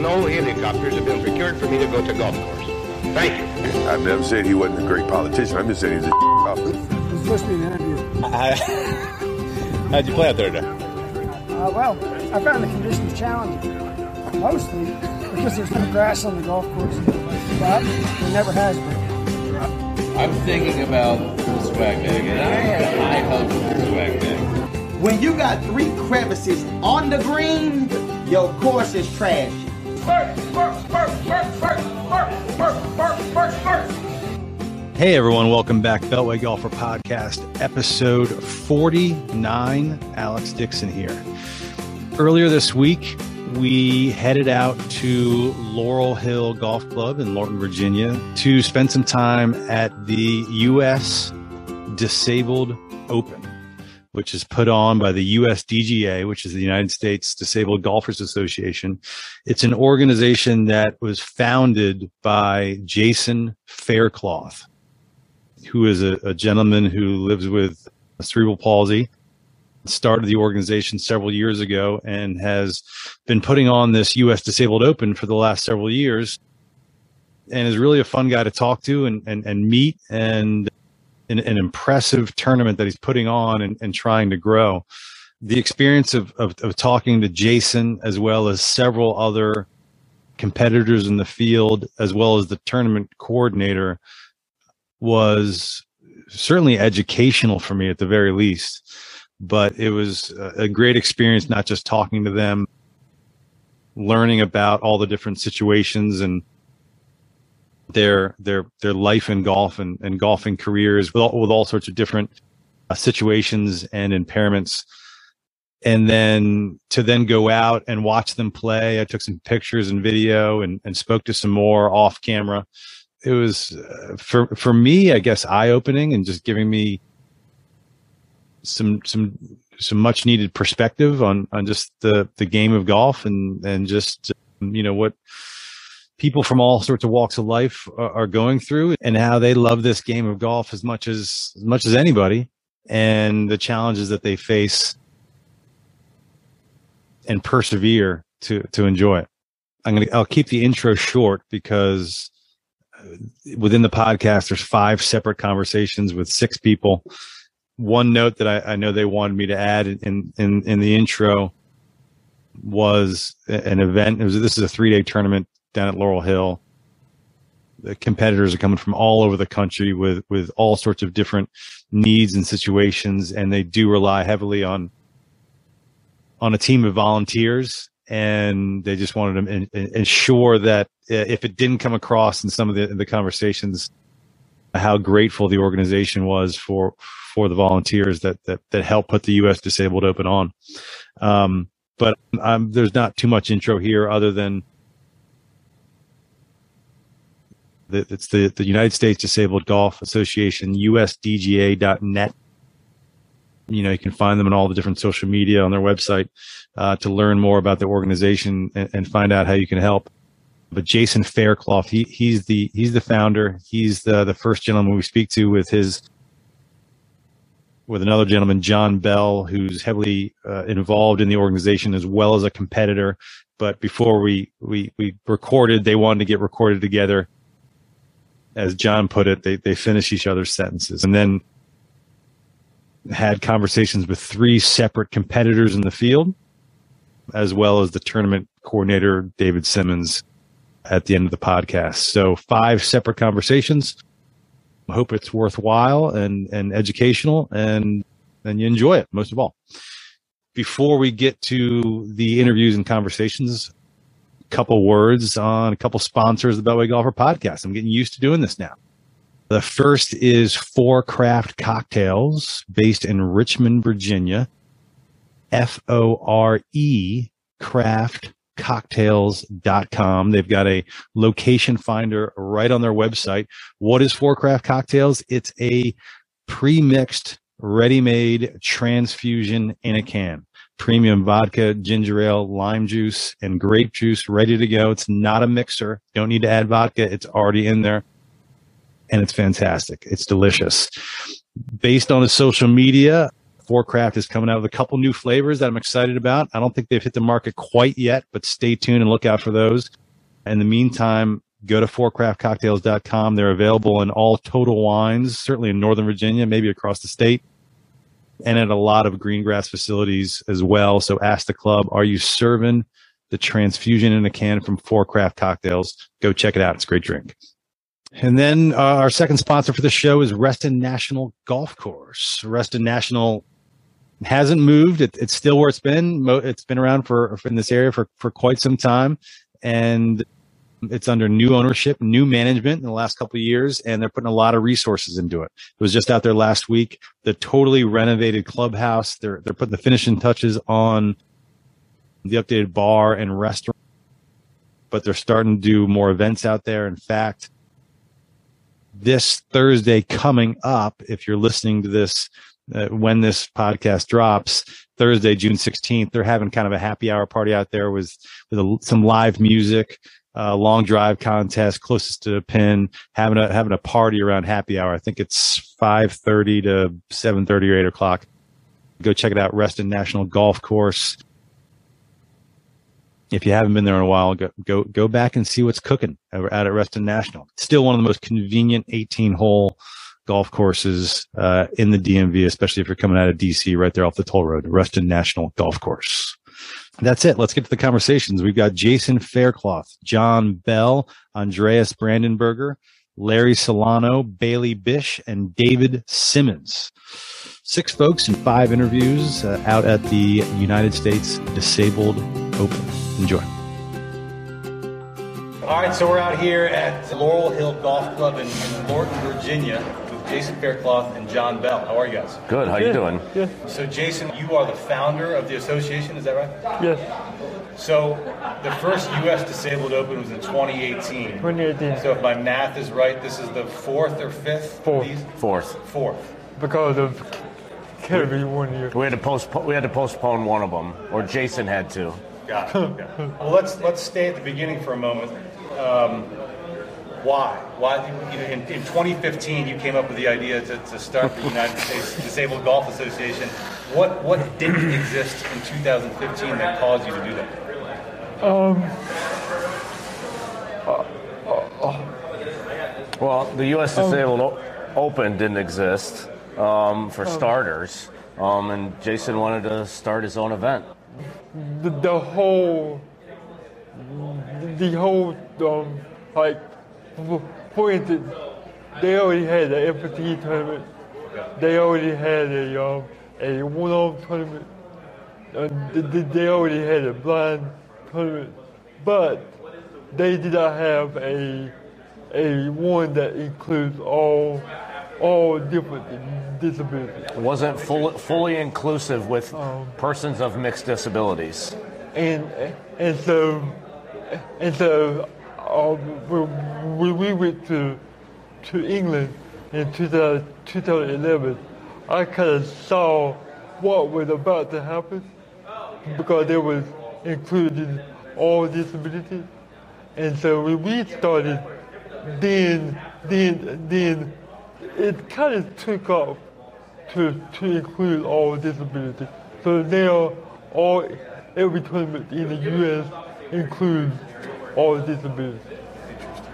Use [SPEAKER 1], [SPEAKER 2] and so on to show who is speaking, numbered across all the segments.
[SPEAKER 1] no helicopters have been procured for me to go to golf course. Thank you.
[SPEAKER 2] I've never said he wasn't a great politician. I'm just saying he's a golfer.
[SPEAKER 3] It was supposed to be an interview.
[SPEAKER 4] How'd you play out there today?
[SPEAKER 3] Uh, well, I found the conditions challenging, mostly because there's no grass on the golf course, but there never has been.
[SPEAKER 5] I'm thinking about the swag bag, and I had high hopes for the swag bag.
[SPEAKER 6] When you got three crevices on the green, your course is trash.
[SPEAKER 4] Hey everyone, welcome back. Beltway Golfer Podcast, episode 49. Alex Dixon here. Earlier this week, we headed out to Laurel Hill Golf Club in Lorton, Virginia to spend some time at the U.S. Disabled Open, which is put on by the USDGA, which is the United States Disabled Golfers Association. It's an organization that was founded by Jason Faircloth, who is a, a gentleman who lives with cerebral palsy started the organization several years ago and has been putting on this US Disabled Open for the last several years and is really a fun guy to talk to and, and, and meet and an, an impressive tournament that he's putting on and, and trying to grow. The experience of, of, of talking to Jason as well as several other competitors in the field as well as the tournament coordinator was certainly educational for me at the very least but it was a great experience, not just talking to them, learning about all the different situations and their their their life in golf and, and golfing careers with all, with all sorts of different uh, situations and impairments. And then to then go out and watch them play i took some pictures and video and, and spoke to some more off camera. It was uh, for for me i guess eye opening and just giving me some some some much needed perspective on on just the the game of golf and and just you know what people from all sorts of walks of life are, are, going through and how they love this game of golf as much as as much as anybody and the challenges that they face and persevere to to enjoy it. I'm gonna I'll keep the intro short because uh, within the podcast there's five separate conversations with six people one note that I, I, know they wanted me to add in, in, in the intro was an event. It was, this is a three day tournament down at Laurel Hill. The competitors are coming from all over the country with, with all sorts of different needs and situations. And they do rely heavily on, on a team of volunteers. And they just wanted to ensure that if it didn't come across in some of the, the conversations, how grateful the organization was for for the volunteers that that that helped put the U.S. Disabled Open on. Um, but um, there's not too much intro here, other than the, it's the the United States Disabled Golf Association, USDGA.net. You know, you can find them on all the different social media on their website uh, to learn more about the organization and, and find out how you can help but Jason Faircloth, he he's the he's the founder. He's the the first gentleman we speak to with his with another gentleman, John Bell, who's heavily uh, involved in the organization as well as a competitor. But before we we we recorded, they wanted to get recorded together. As John put it, they they finish each other's sentences, and then had conversations with three separate competitors in the field, as well as the tournament coordinator David Simmons at the end of the podcast. So five separate conversations. I hope it's worthwhile and, and educational and, and you enjoy it most of all. Before we get to the interviews and conversations, couple words on a couple sponsors of the Beltway Golfer podcast. I'm getting used to doing this now. The first is Fore Craft Cocktails based in Richmond, Virginia. F O R E Craft cocktails.com. They've got a location finder right on their website. What is Fore Craft Cocktails? It's a pre-mixed, ready-made transfusion in a can. Premium vodka, ginger ale, lime juice, and grape juice ready to go. It's not a mixer. Don't need to add vodka. It's already in there. And it's fantastic. It's delicious. Based on the social media, Forecraft is coming out with a couple new flavors that I'm excited about. I don't think they've hit the market quite yet, but stay tuned and look out for those. In the meantime, go to forecraftcocktails.com. They're available in all total wines, certainly in Northern Virginia, maybe across the state, and at a lot of green grass facilities as well. So ask the club, are you serving the transfusion in a can from Fore Craft Cocktails? Go check it out. It's a great drink. And then uh, our second sponsor for the show is Reston National Golf Course. Reston National hasn't moved. It, it's still where it's been. It's been around for, in this area for, for quite some time. And it's under new ownership, new management in the last couple of years, and they're putting a lot of resources into it. It was just out there last week. The totally renovated clubhouse. They're they're putting the finishing touches on the updated bar and restaurant, but they're starting to do more events out there. In fact, this Thursday coming up, if you're listening to this uh, when this podcast drops, Thursday, June 16th, they're having kind of a happy hour party out there with, with a, some live music, uh, long drive contest closest to the pin, having a, having a party around happy hour. I think it's 5.30 to 7.30 or 8 o'clock. Go check it out. Reston National Golf Course if you haven't been there in a while, go go go back and see what's cooking out at Reston National. Still one of the most convenient 18 hole golf courses uh, in the DMV, especially if you're coming out of DC, right there off the toll road, Reston National Golf Course. That's it. Let's get to the conversations. We've got Jason Faircloth, John Bell, Andreas Brandenberger, Larry Celano, Bailey Bish, and David Simmons. Six folks and five interviews uh, out at the United States Disabled Open. Enjoy. All right, so we're out here at Laurel Hill Golf Club in, Lorton, Virginia, Jason Faircloth and John Bell. How are you guys?
[SPEAKER 7] Good. How you doing?
[SPEAKER 8] Yeah.
[SPEAKER 4] So, Jason, you are the founder of the association. Is that right?
[SPEAKER 8] Yes.
[SPEAKER 4] So, the first U.S. Disabled Open was in 2018.
[SPEAKER 8] 2018.
[SPEAKER 4] So, if my math is right, this is the fourth or fifth. of
[SPEAKER 8] Fourth.
[SPEAKER 4] these?
[SPEAKER 7] Fourth.
[SPEAKER 4] Fourth.
[SPEAKER 8] Because of COVID one year.
[SPEAKER 7] We had to postpone. We had to postpone one of them, or Jason had to.
[SPEAKER 4] Got it. Okay. Well, let's let's stay at the beginning for a moment. Um, why? Why? You know, in, in 2015, you came up with the idea to, to start the United States Disabled Golf Association. What what didn't exist in 2015 that caused you to do that?
[SPEAKER 8] Um,
[SPEAKER 7] Well, the U.S. Disabled O- Open didn't exist um, for starters, um, and Jason wanted to start his own event.
[SPEAKER 8] the, the whole, the whole, um, like, for- instance, they already had an amputee tournament. They already had a um, a one-on tournament. Uh, they, they- they already had a blind tournament, but they did not have a a one that includes all all different disabilities.
[SPEAKER 7] It wasn't full, fully inclusive with
[SPEAKER 8] Um,
[SPEAKER 7] persons of mixed disabilities.
[SPEAKER 8] and and so and so when we went to to England in 2000, 2011, I kind of saw what was about to happen because there was included all disabilities, and so when we started, then then then it kind of took off to to include all disabilities. So now all every tournament in the U.S. includes all the disabilities.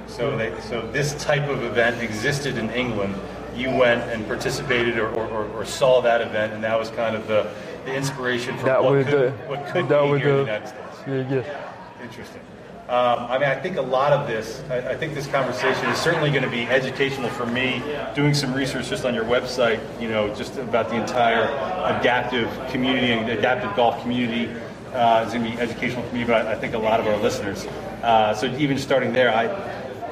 [SPEAKER 4] So they, so this type of event existed in England. You went and participated or, or, or- saw that event, and that was kind of the, the inspiration for
[SPEAKER 8] That
[SPEAKER 4] what could,
[SPEAKER 8] the
[SPEAKER 4] what could
[SPEAKER 8] that
[SPEAKER 4] be here in the
[SPEAKER 8] the
[SPEAKER 4] United States.
[SPEAKER 8] yeah yes.
[SPEAKER 4] Interesting. Um, I mean, I think a lot of this, I, I think this conversation is certainly going to be educational for me. Doing some research just on your website, you know, just about the entire adaptive community and adaptive golf community uh, is going to be educational for me, but I, I think a lot of our listeners. Uh, so even starting there, I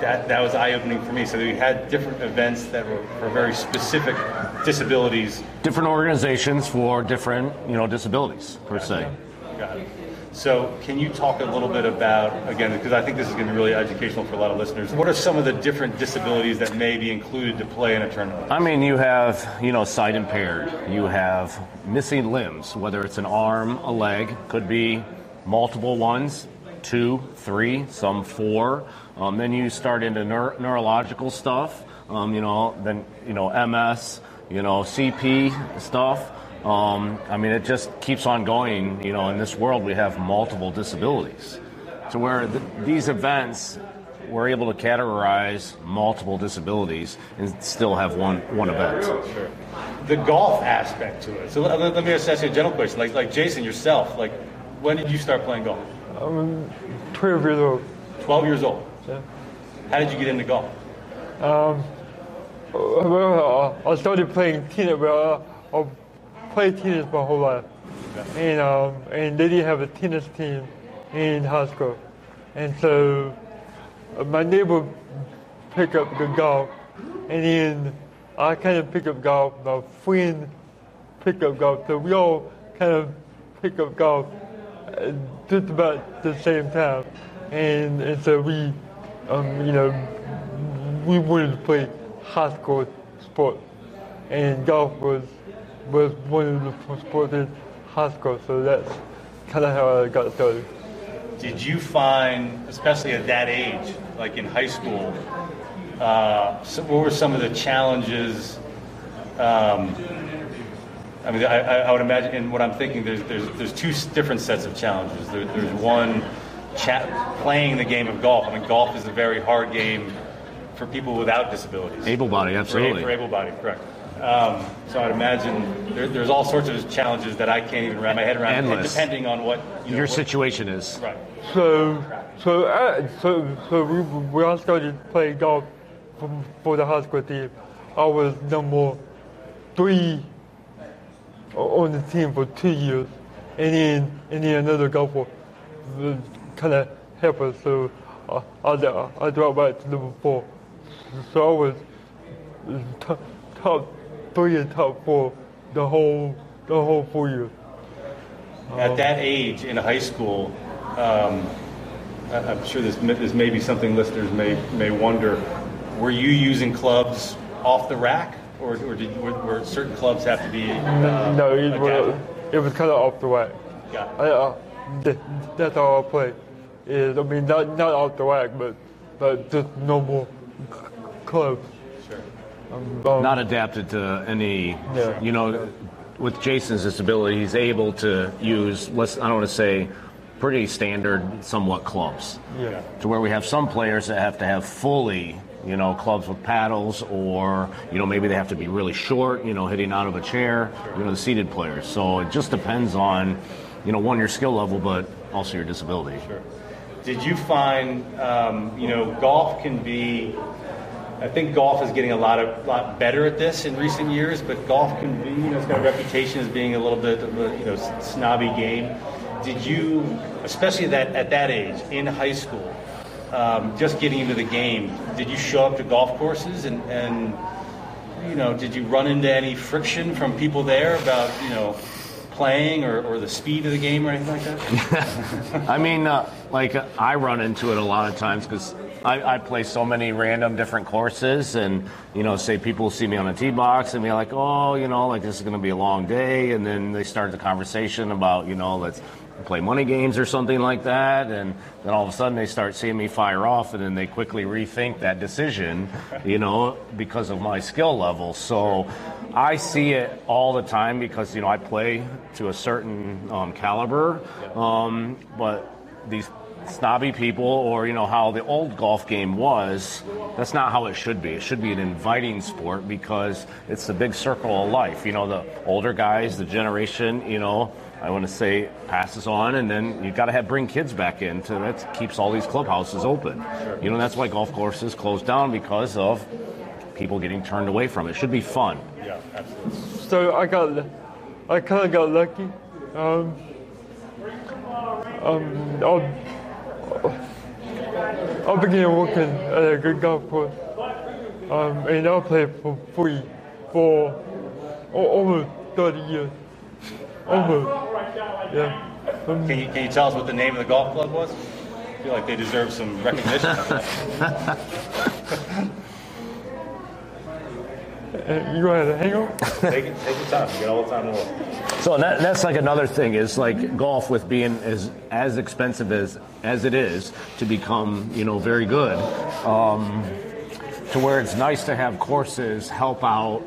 [SPEAKER 4] that that was eye opening for me. So we had different events that were for very specific disabilities
[SPEAKER 7] Different organizations for different, you know, disabilities per se.
[SPEAKER 4] Got it. So, can you talk a little bit about, again, because I think this is going to be really educational for a lot of listeners, what are some of the different disabilities that may be included to play in a tournament?
[SPEAKER 7] I mean, you have, you know, sight impaired. You have missing limbs, whether it's an arm, a leg, could be multiple ones, two, three, some four. Um, then you start into neur- neurological stuff, um, you know, then, you know, MS, you know, CP stuff. Um, I mean, it just keeps on going. You know, in this world, we have multiple disabilities. To where th- these events, we're able to categorize multiple disabilities and still have one, one event.
[SPEAKER 4] the golf aspect to it. So let, let me ask you a general question. Like, like Jason yourself, like, when did you start playing golf?
[SPEAKER 8] I'm 12 years old.
[SPEAKER 4] 12 years old.
[SPEAKER 8] Yeah.
[SPEAKER 4] How did you get into golf?
[SPEAKER 8] Um, Well, I I started playing tennis. Well, I I played tennis my whole life, and um, and they didn't have a tennis team in high school, and so uh, my neighbor picked up the golf, and then I kind of picked up golf. My friend picked up golf, so we all kind of picked up golf just about the same time, and and so we, um, you know, we wanted to play high school sport, and golf was was one of the sports in high school. So that's kind of how I got started.
[SPEAKER 4] Did you find, especially at that age, like in high school, uh, so what were some of the challenges? Um, I mean, I, I I would imagine, and what I'm thinking, there's there's there's two different sets of challenges. There, there's one, cha- playing the game of golf. I mean, golf is a very hard game for people without disabilities.
[SPEAKER 7] Able body, absolutely.
[SPEAKER 4] for able-bodied, correct. Um, so I'd imagine there, there's all sorts of challenges that I can't even wrap my head around,
[SPEAKER 7] Endless.
[SPEAKER 4] depending on what you know,
[SPEAKER 7] Your
[SPEAKER 4] what-
[SPEAKER 7] situation is.
[SPEAKER 4] Right.
[SPEAKER 8] So so I, so so we when I started playing golf for, for the high school team, I was number three o- on the team for two years, and then and then another golfer kind of helped us. So I I, I dropped back to number four. So I was top, top three and top four the whole the whole four years.
[SPEAKER 4] At that age in high school, um, I- I'm sure this, this may be something listeners may, may wonder. Were you using clubs off the rack, or, or did were, were certain clubs have to be? Uh,
[SPEAKER 8] No, it was, it was kind of off the whack.
[SPEAKER 4] Got it.
[SPEAKER 8] I, uh, th- that's all I play. Is I mean not not off the whack, but but just normal c- clubs.
[SPEAKER 4] Sure.
[SPEAKER 8] Um, um,
[SPEAKER 7] Not adapted to any,
[SPEAKER 8] Yeah.
[SPEAKER 7] you know, with Jason's disability, he's able to use, let's, I don't want to say, pretty standard, somewhat clubs.
[SPEAKER 8] yeah.
[SPEAKER 7] to where we have some players that have to have fully, you know, clubs with paddles, or you know, maybe they have to be really short, you know, hitting out of a chair. You know, the seated players. So it just depends on, you know, one your skill level, but also your disability.
[SPEAKER 4] Sure. Did you find, um, you know, golf can be? I think golf is getting a lot of lot better at this in recent years, but golf can be, you know, it's got a reputation as being a little bit of a, you know, snobby game. Did you, especially that at that age in high school, um, just getting into the game, did you show up to golf courses and, and you know, did you run into any friction from people there about, you know, playing or, or the speed of the game or anything like that?
[SPEAKER 7] I mean, uh, like uh, I run into it a lot of times because I, I play so many random different courses, and you know, say people see me on a tee box and be like, "Oh, you know, like this is going to be a long day," and then they start the conversation about, you know, let's play money games or something like that, and then all of a sudden they start seeing me fire off, and then they quickly rethink that decision, you know, because of my skill level. So. I see it all the time because you know I play to a certain um, caliber, um, but these snobby people, or you know how the old golf game was, that's not how it should be. It should be an inviting sport because it's the big circle of life. You know, the older guys, the generation, you know. I want to say passes on, and then you've got to have bring kids back in. To that keeps all these clubhouses open. You know, that's why golf courses close down because of people getting turned away from it. It should be fun.
[SPEAKER 4] yeah, absolutely.
[SPEAKER 8] So I got I kind of got lucky. Um, um, I'll, I began working at a good golf course, um, and I played for free for o- over 30 years. Over, yeah.
[SPEAKER 4] Can you, can you tell us what the name of the golf club was? I feel like they deserve some recognition. of
[SPEAKER 8] you had to hang on?
[SPEAKER 4] take, it, take your time. You got all the time in the world.
[SPEAKER 7] So that, that's like another thing is like golf with being as as expensive as as it is to become you know very good, um, to where it's nice to have courses help out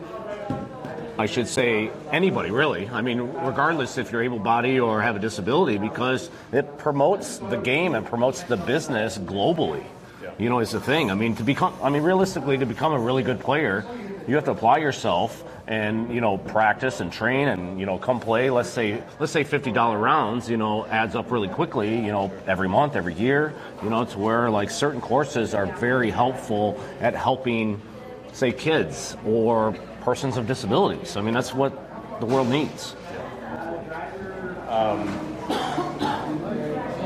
[SPEAKER 7] I should say anybody really. I mean, regardless if you're able-bodied or have a disability, because it promotes the game and promotes the business globally. You know, is the thing. I mean, to become, I mean, realistically, to become a really good player, you have to apply yourself and you know practice and train and you know come play. Let's say let's say fifty dollar rounds. You know, adds up really quickly. You know, every month, every year. You know, to where like certain courses are very helpful at helping, say, kids or persons of disabilities. I mean, that's what the world needs.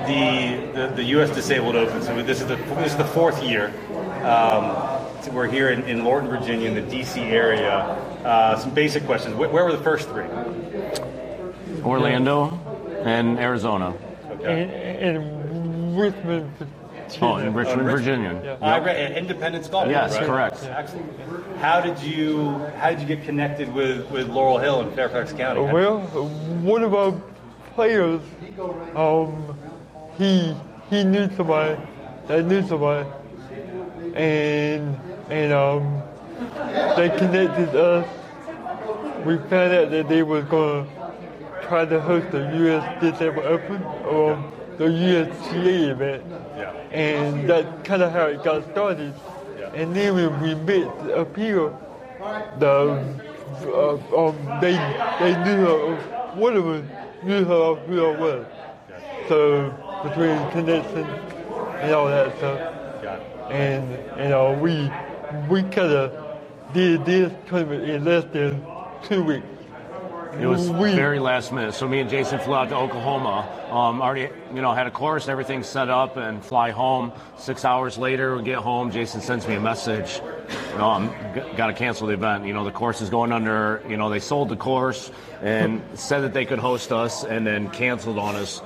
[SPEAKER 4] the, the, the U.S. Disabled Open. So this is the this is the fourth year. Um, so we're here in, in Lorton, Virginia, in the D.C. area. Uh, some basic questions. Where, where were the first three?
[SPEAKER 7] Orlando and Arizona.
[SPEAKER 8] In, in Richmond, Virginia.
[SPEAKER 7] Oh, in Richmond, Virginia.
[SPEAKER 8] Yeah.
[SPEAKER 4] I read Independence Golf.
[SPEAKER 7] Yes,
[SPEAKER 4] right?
[SPEAKER 7] correct.
[SPEAKER 4] Excellent. How did you how did you get connected with, with Laurel Hill in Fairfax County?
[SPEAKER 8] Well, one of our players, um, he he knew somebody that knew somebody, and and um, they connected us. We found out that they were gonna try to host the U.S. Disabled Open or the USGA event,
[SPEAKER 4] Yeah.
[SPEAKER 8] And that's kind of how it got started. And then when we met up here, the uh, um, they they knew her, one of them knew her I was. So between connection and all that stuff, and you know we we kind of did this tournament in less than two weeks.
[SPEAKER 7] It was very last minute. So me and Jason flew out to Oklahoma. Um, already, you know, had a course, everything set up, and fly home. Six hours later, we get home. Jason sends me a message. You know, I'm got to cancel the event. You know, the course is going under. You know, they sold the course and said that they could host us, and then canceled on us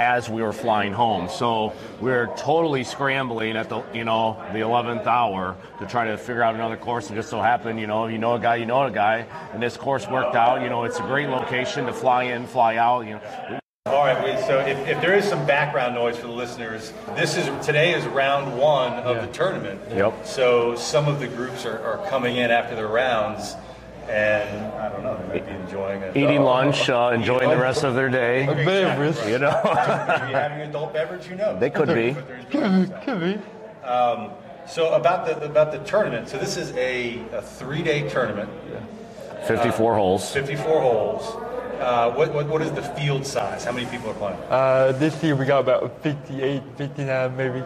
[SPEAKER 7] as we were flying home. So we are totally scrambling at the you know the 11th hour to try to figure out another course. And just so happened, you know, you know a guy, you know a guy, and this course worked out. You know, it's a great location to fly in, fly out. You know,
[SPEAKER 4] All right. So if, if there is some background noise for the listeners, this is today is round one of the tournament.
[SPEAKER 7] Yep.
[SPEAKER 4] So some of the groups are, are coming in after the rounds, and I don't know, they might be enjoying it.
[SPEAKER 7] eating lunch, uh, enjoying the rest of their day.
[SPEAKER 8] beverage.
[SPEAKER 7] You know,
[SPEAKER 4] Maybe having adult beverage, who knows?
[SPEAKER 7] they could be.
[SPEAKER 4] But they're enjoying themselves.
[SPEAKER 8] Could be.
[SPEAKER 4] Um, so about the about the tournament. So this is a, a three day tournament, Yeah.
[SPEAKER 7] 54 holes.
[SPEAKER 4] 54 holes. Uh, what, what what is the field size? How many people are playing?
[SPEAKER 8] Uh, this year we got about 58, 59 maybe.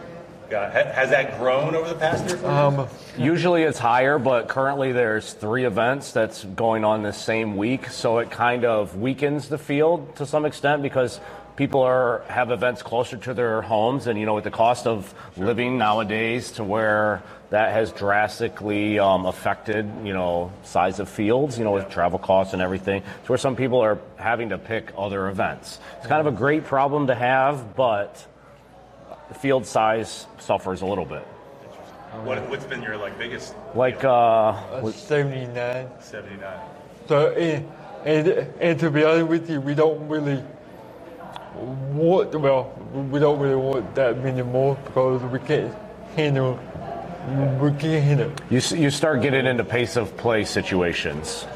[SPEAKER 4] Got, ha- has that grown over the past year?
[SPEAKER 8] Um,
[SPEAKER 7] Usually it's higher, but currently there's three events that's going on this same week, so it kind of weakens the field to some extent because people are have events closer to their homes, and you know with the cost of living nowadays, to where that has drastically um, affected you know size of fields, you know with travel costs and everything, to where some people are having to pick other events. It's kind of a great problem to have, but the field size suffers a little bit.
[SPEAKER 4] What, what's been your like biggest
[SPEAKER 7] Like uh,
[SPEAKER 8] uh, 79.
[SPEAKER 4] 79?
[SPEAKER 8] So, and, and, and to be honest with you, we don't really want, well, we don't really want that many more because we can't handle, we can't handle.
[SPEAKER 7] You, you start getting into pace of play situations,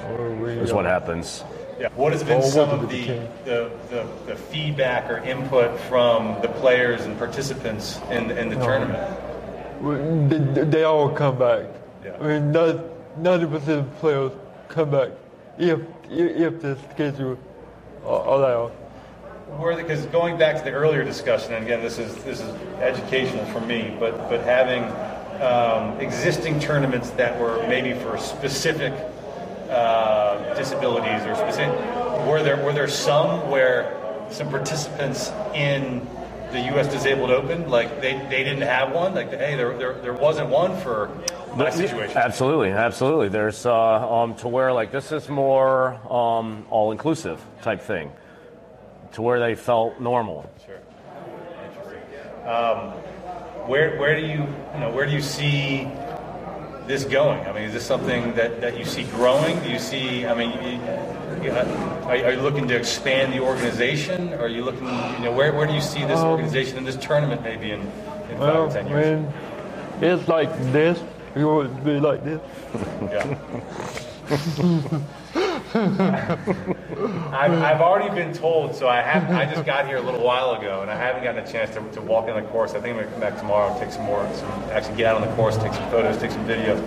[SPEAKER 8] We,
[SPEAKER 7] is what happens.
[SPEAKER 4] Yeah. What has been some of the, the, the, the feedback or input from the players and participants in, in the tournament?
[SPEAKER 8] they, they all come back.
[SPEAKER 4] Yeah.
[SPEAKER 8] I mean, not, 90% of players come back if, if, if the schedule allows.
[SPEAKER 4] Because going back to the earlier discussion, and again, this is this is educational for me, but but having um, existing tournaments that were maybe for specific uh, disabilities or specific, were there were there some where some participants in the U.S. Disabled Open, like they, they didn't have one, like hey, there, there there wasn't one for my situation.
[SPEAKER 7] Absolutely, absolutely. There's uh, um, to where like this is more um, all inclusive type thing, to where they felt normal.
[SPEAKER 4] Sure. Interesting. Um, where where do you you know where do you see this going? I mean, is this something that, that you see growing? Do you see? I mean, you, are, are you looking to expand the organization? Are you looking? You know, where where do you see this um, organization and this tournament maybe in, in five
[SPEAKER 8] Well,
[SPEAKER 4] or ten years?
[SPEAKER 8] when it's like this, it would be like this.
[SPEAKER 4] Yeah. I've, I've already been told, so I have. I just got here a little while ago, and I haven't gotten a chance to, to walk in the course. I think I'm gonna come back tomorrow and take some more, some actually get out on the course, take some photos, take some videos.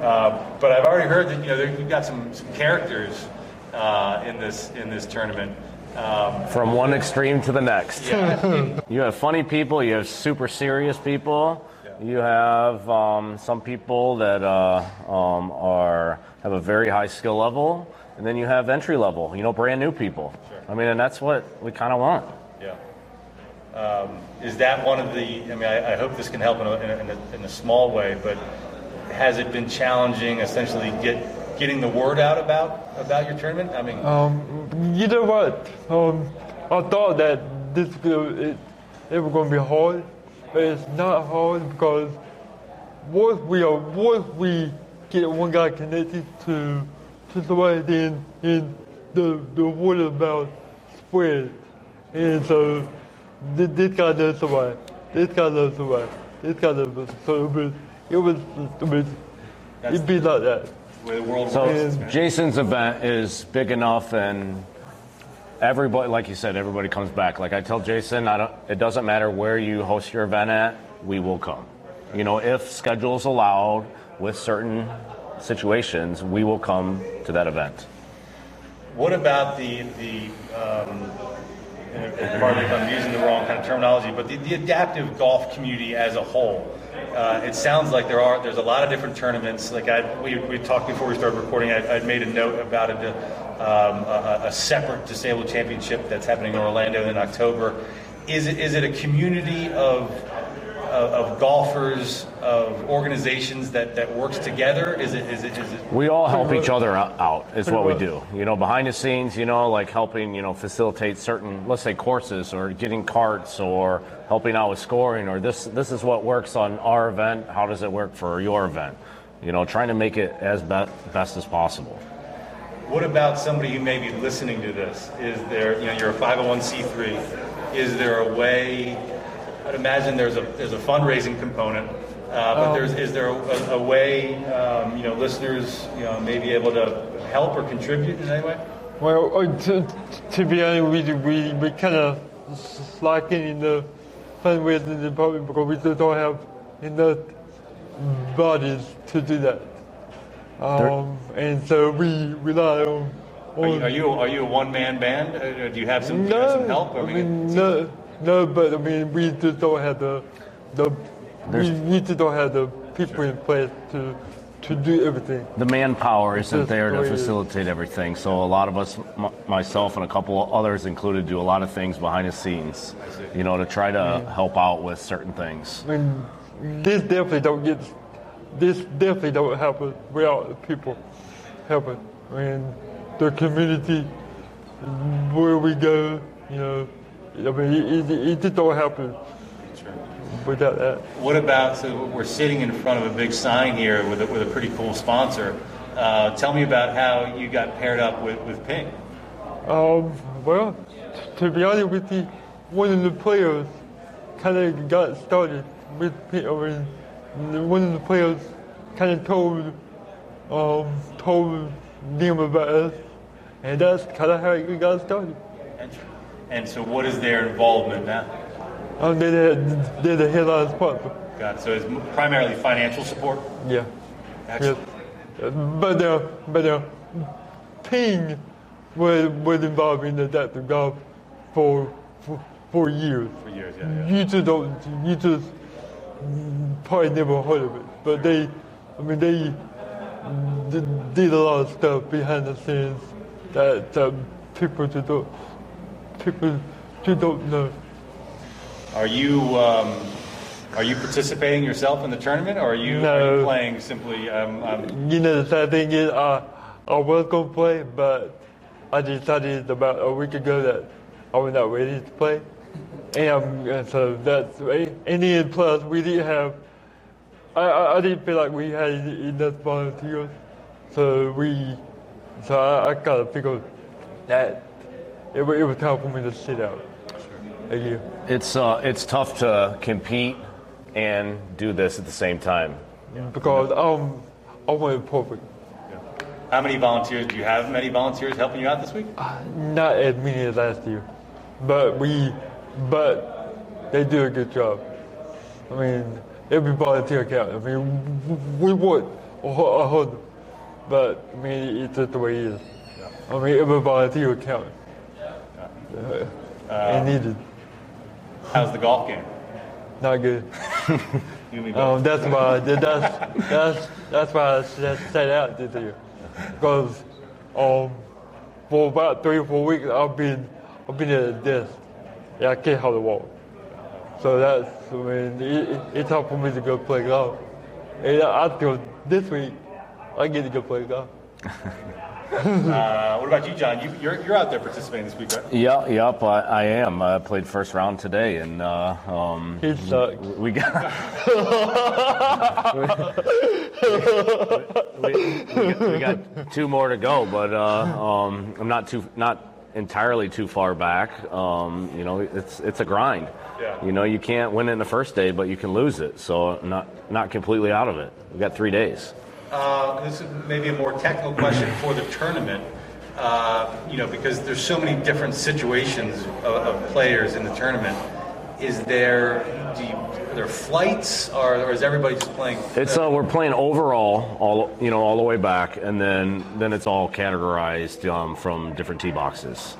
[SPEAKER 4] Uh, but I've already heard that you know there, you've got some, some characters uh, in this in this tournament. Um,
[SPEAKER 7] From one extreme to the next.
[SPEAKER 4] yeah,
[SPEAKER 7] You have funny people, you have super serious people, you have um, some people that uh, um, are have a very high skill level, and then you have entry level, you know, brand new people. I mean, and that's what we kind of want.
[SPEAKER 4] yeah. Um, is that one of the? I mean, I, I hope this can help in a, in, a, in, a, in a small way, but has it been challenging, essentially, get getting the word out about about your tournament? I mean,
[SPEAKER 8] Um, you know what? Um, I thought that this it, it was going to be hard, but it's not hard because once we are once we get one guy connected to to somebody, then then the the word of mouth spreads, and so this, this guy knows somebody, this guy knows somebody, this guy knows somebody. So it was it was it was it'd be like that.
[SPEAKER 4] the world
[SPEAKER 7] So
[SPEAKER 4] works.
[SPEAKER 7] Jason's event is big enough, and everybody, like you said, everybody comes back. Like I tell Jason, I don't, it doesn't matter where you host your event at, we will come. You know, if schedules allowed with certain situations, we will come to that event.
[SPEAKER 4] What about the the um, pardon if I'm using the wrong kind of terminology, but the, the adaptive golf community as a whole? Uh, it sounds like there are there's a lot of different tournaments. Like I we, we talked before we started recording. I, I'd made a note about it, um, a, a separate disabled championship that's happening in Orlando in October. Is it is it a community of of, of golfers, of organizations that, that works together? Is it is it is it
[SPEAKER 7] We all help each other out. Is what we do. You know, behind the scenes, you know, like helping, you know, facilitate certain, let's say, courses or getting carts or helping out with scoring or this. This is what works on our event. How does it work for your event? You know, trying to make it as be- best as possible.
[SPEAKER 4] What about somebody who may be listening to this? Is there, you know, you're a 501c3. Is there a way? I'd imagine there's a there's a fundraising component, uh, but there's is there a, a way, um, you know, listeners, you know, may be able to help or contribute in any way?
[SPEAKER 8] Well, uh, to, to be honest you, we, we kind of slacking in the fundraising department because we just don't have enough bodies to do that. Um, and so we rely on.
[SPEAKER 4] Are you are you, are you a one man band? Uh, do you have some, do you have some help?
[SPEAKER 8] I mean, no, no, but I mean, we just don't have the, the we, we just don't have the people in place to, to do everything.
[SPEAKER 7] The manpower isn't
[SPEAKER 8] Just
[SPEAKER 7] there to
[SPEAKER 8] way it is.
[SPEAKER 7] facilitate everything. So a lot of us, m- myself and a couple of others included, do a lot of things behind the scenes. You know, to try to help out with certain things.
[SPEAKER 8] I mean, this definitely don't get, this definitely don't happen without people helping. I mean, the community, where we go, you know, I mean, it, it, it just don't happen without that.
[SPEAKER 4] What about, so we're sitting in front of a big sign here with a, with a pretty cool sponsor. Uh, tell me about how you got paired up with, with Ping.
[SPEAKER 8] Um, well, t- to be honest with you, one of the players kind of got started with me. I mean, one of the players kind of told, um, told them about us, and that's kind of how it got started.
[SPEAKER 4] And so what is their involvement now?
[SPEAKER 8] Um, they're, the- they're the headline sponsor.
[SPEAKER 4] God, so it's primarily financial support?
[SPEAKER 8] Yeah.
[SPEAKER 4] Excellent.
[SPEAKER 8] Yes. But uh, but uh, Ping was was involved in adaptive golf for for, for years.
[SPEAKER 4] For years, yeah, yeah.
[SPEAKER 8] You just don't. You just probably never heard of it. But they, I mean, they did, did a lot of stuff behind the scenes that, that people just don't people just don't know.
[SPEAKER 4] Are you um, are you participating yourself in the tournament, or are you, are you playing simply? Um, um,
[SPEAKER 8] You know, the sad thing is, I, I was going to play, but I decided about a week ago that I was not ready to play. And, and so that's, and then plus, we didn't have, I, I, I didn't feel like we had enough volunteers. So we, so I, I kind of figured that it, wa- it was time for me to sit out a year.
[SPEAKER 7] It's uh, it's tough to compete and do this at the same time. Yeah.
[SPEAKER 8] Because um, I wanted perfect.
[SPEAKER 4] How many volunteers? Do you have many volunteers helping you out this week?
[SPEAKER 8] Not as many as last year, but we, but they do a good job. I mean, every volunteer counts. I mean, we would a hundred, but I mean, it's just the way it is. I mean, every volunteer counts. Uh, and needed.
[SPEAKER 4] How's the golf game?
[SPEAKER 8] Not good.
[SPEAKER 4] You and me both.
[SPEAKER 8] Um, that's why that's that's that's why I set out this year, because um, for about three or four weeks I've been I've been at a desk. Yeah, I can't hardly walk. So that's I mean it, it- it's hard for me to go play golf. And I feel this week I get to go play golf.
[SPEAKER 4] Uh, what about you, John? You, you're, you're out there participating this week, right?
[SPEAKER 7] Yeah, yep, I, I am. I played first round today, and uh, um,
[SPEAKER 8] He sucks.
[SPEAKER 7] we got we, we, got, we got two more to go, but uh, um, I'm not too not entirely too far back. Um, you know, it's it's a grind.
[SPEAKER 4] Yeah.
[SPEAKER 7] You know, you can't win it in the first day, but you can lose it. So not not completely out of it. We've got three days.
[SPEAKER 4] Uh, this is maybe a more technical question for the tournament. Uh, you know, because there's so many different situations of, of players in the tournament. Is there do you, are there flights, or, or is everybody just playing?
[SPEAKER 7] It's uh, we're playing overall, all you know, all the way back, and then then it's all categorized um, from different tee boxes.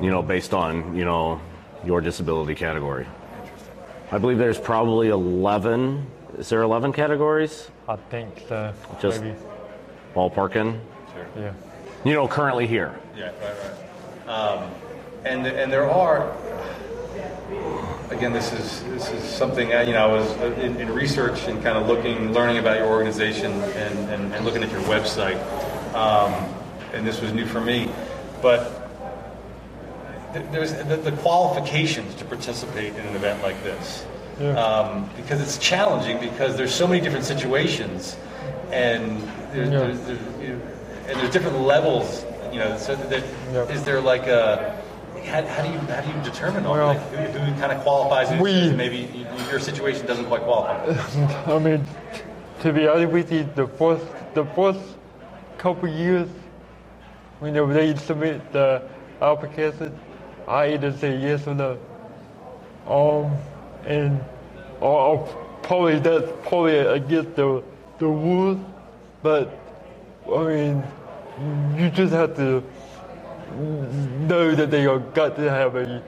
[SPEAKER 7] You know, based on you know your disability category. I believe there's probably eleven. Is there eleven categories?
[SPEAKER 8] I think so.
[SPEAKER 7] Just-
[SPEAKER 8] maybe.
[SPEAKER 7] Ballparking.
[SPEAKER 8] Yeah.
[SPEAKER 7] You know, currently here.
[SPEAKER 4] Yeah, right, right. Um, and and there are. Again, this is this is something uh, you know. I was uh, in, in research and kind of looking, learning about your organization, and, and, and looking at your website. Um, and this was new for me, but there's the, the qualifications to participate in an event like this. Um, because it's challenging because there's so many different situations, and there's,
[SPEAKER 8] Yeah.
[SPEAKER 4] there's, there's you know, and there's different levels. You know, so that,
[SPEAKER 8] Yeah.
[SPEAKER 4] is there like a how, how do you how do you determine all
[SPEAKER 8] Well,
[SPEAKER 4] like, who, who kind of qualifies? and
[SPEAKER 8] we-
[SPEAKER 4] maybe your situation doesn't quite qualify.
[SPEAKER 8] I mean, to be honest with you, the first the first couple years, whenever they submit the application, I either say yes or no. Um, and or, or probably that's probably against the the rules, but I mean, you just have to know that they are got to have a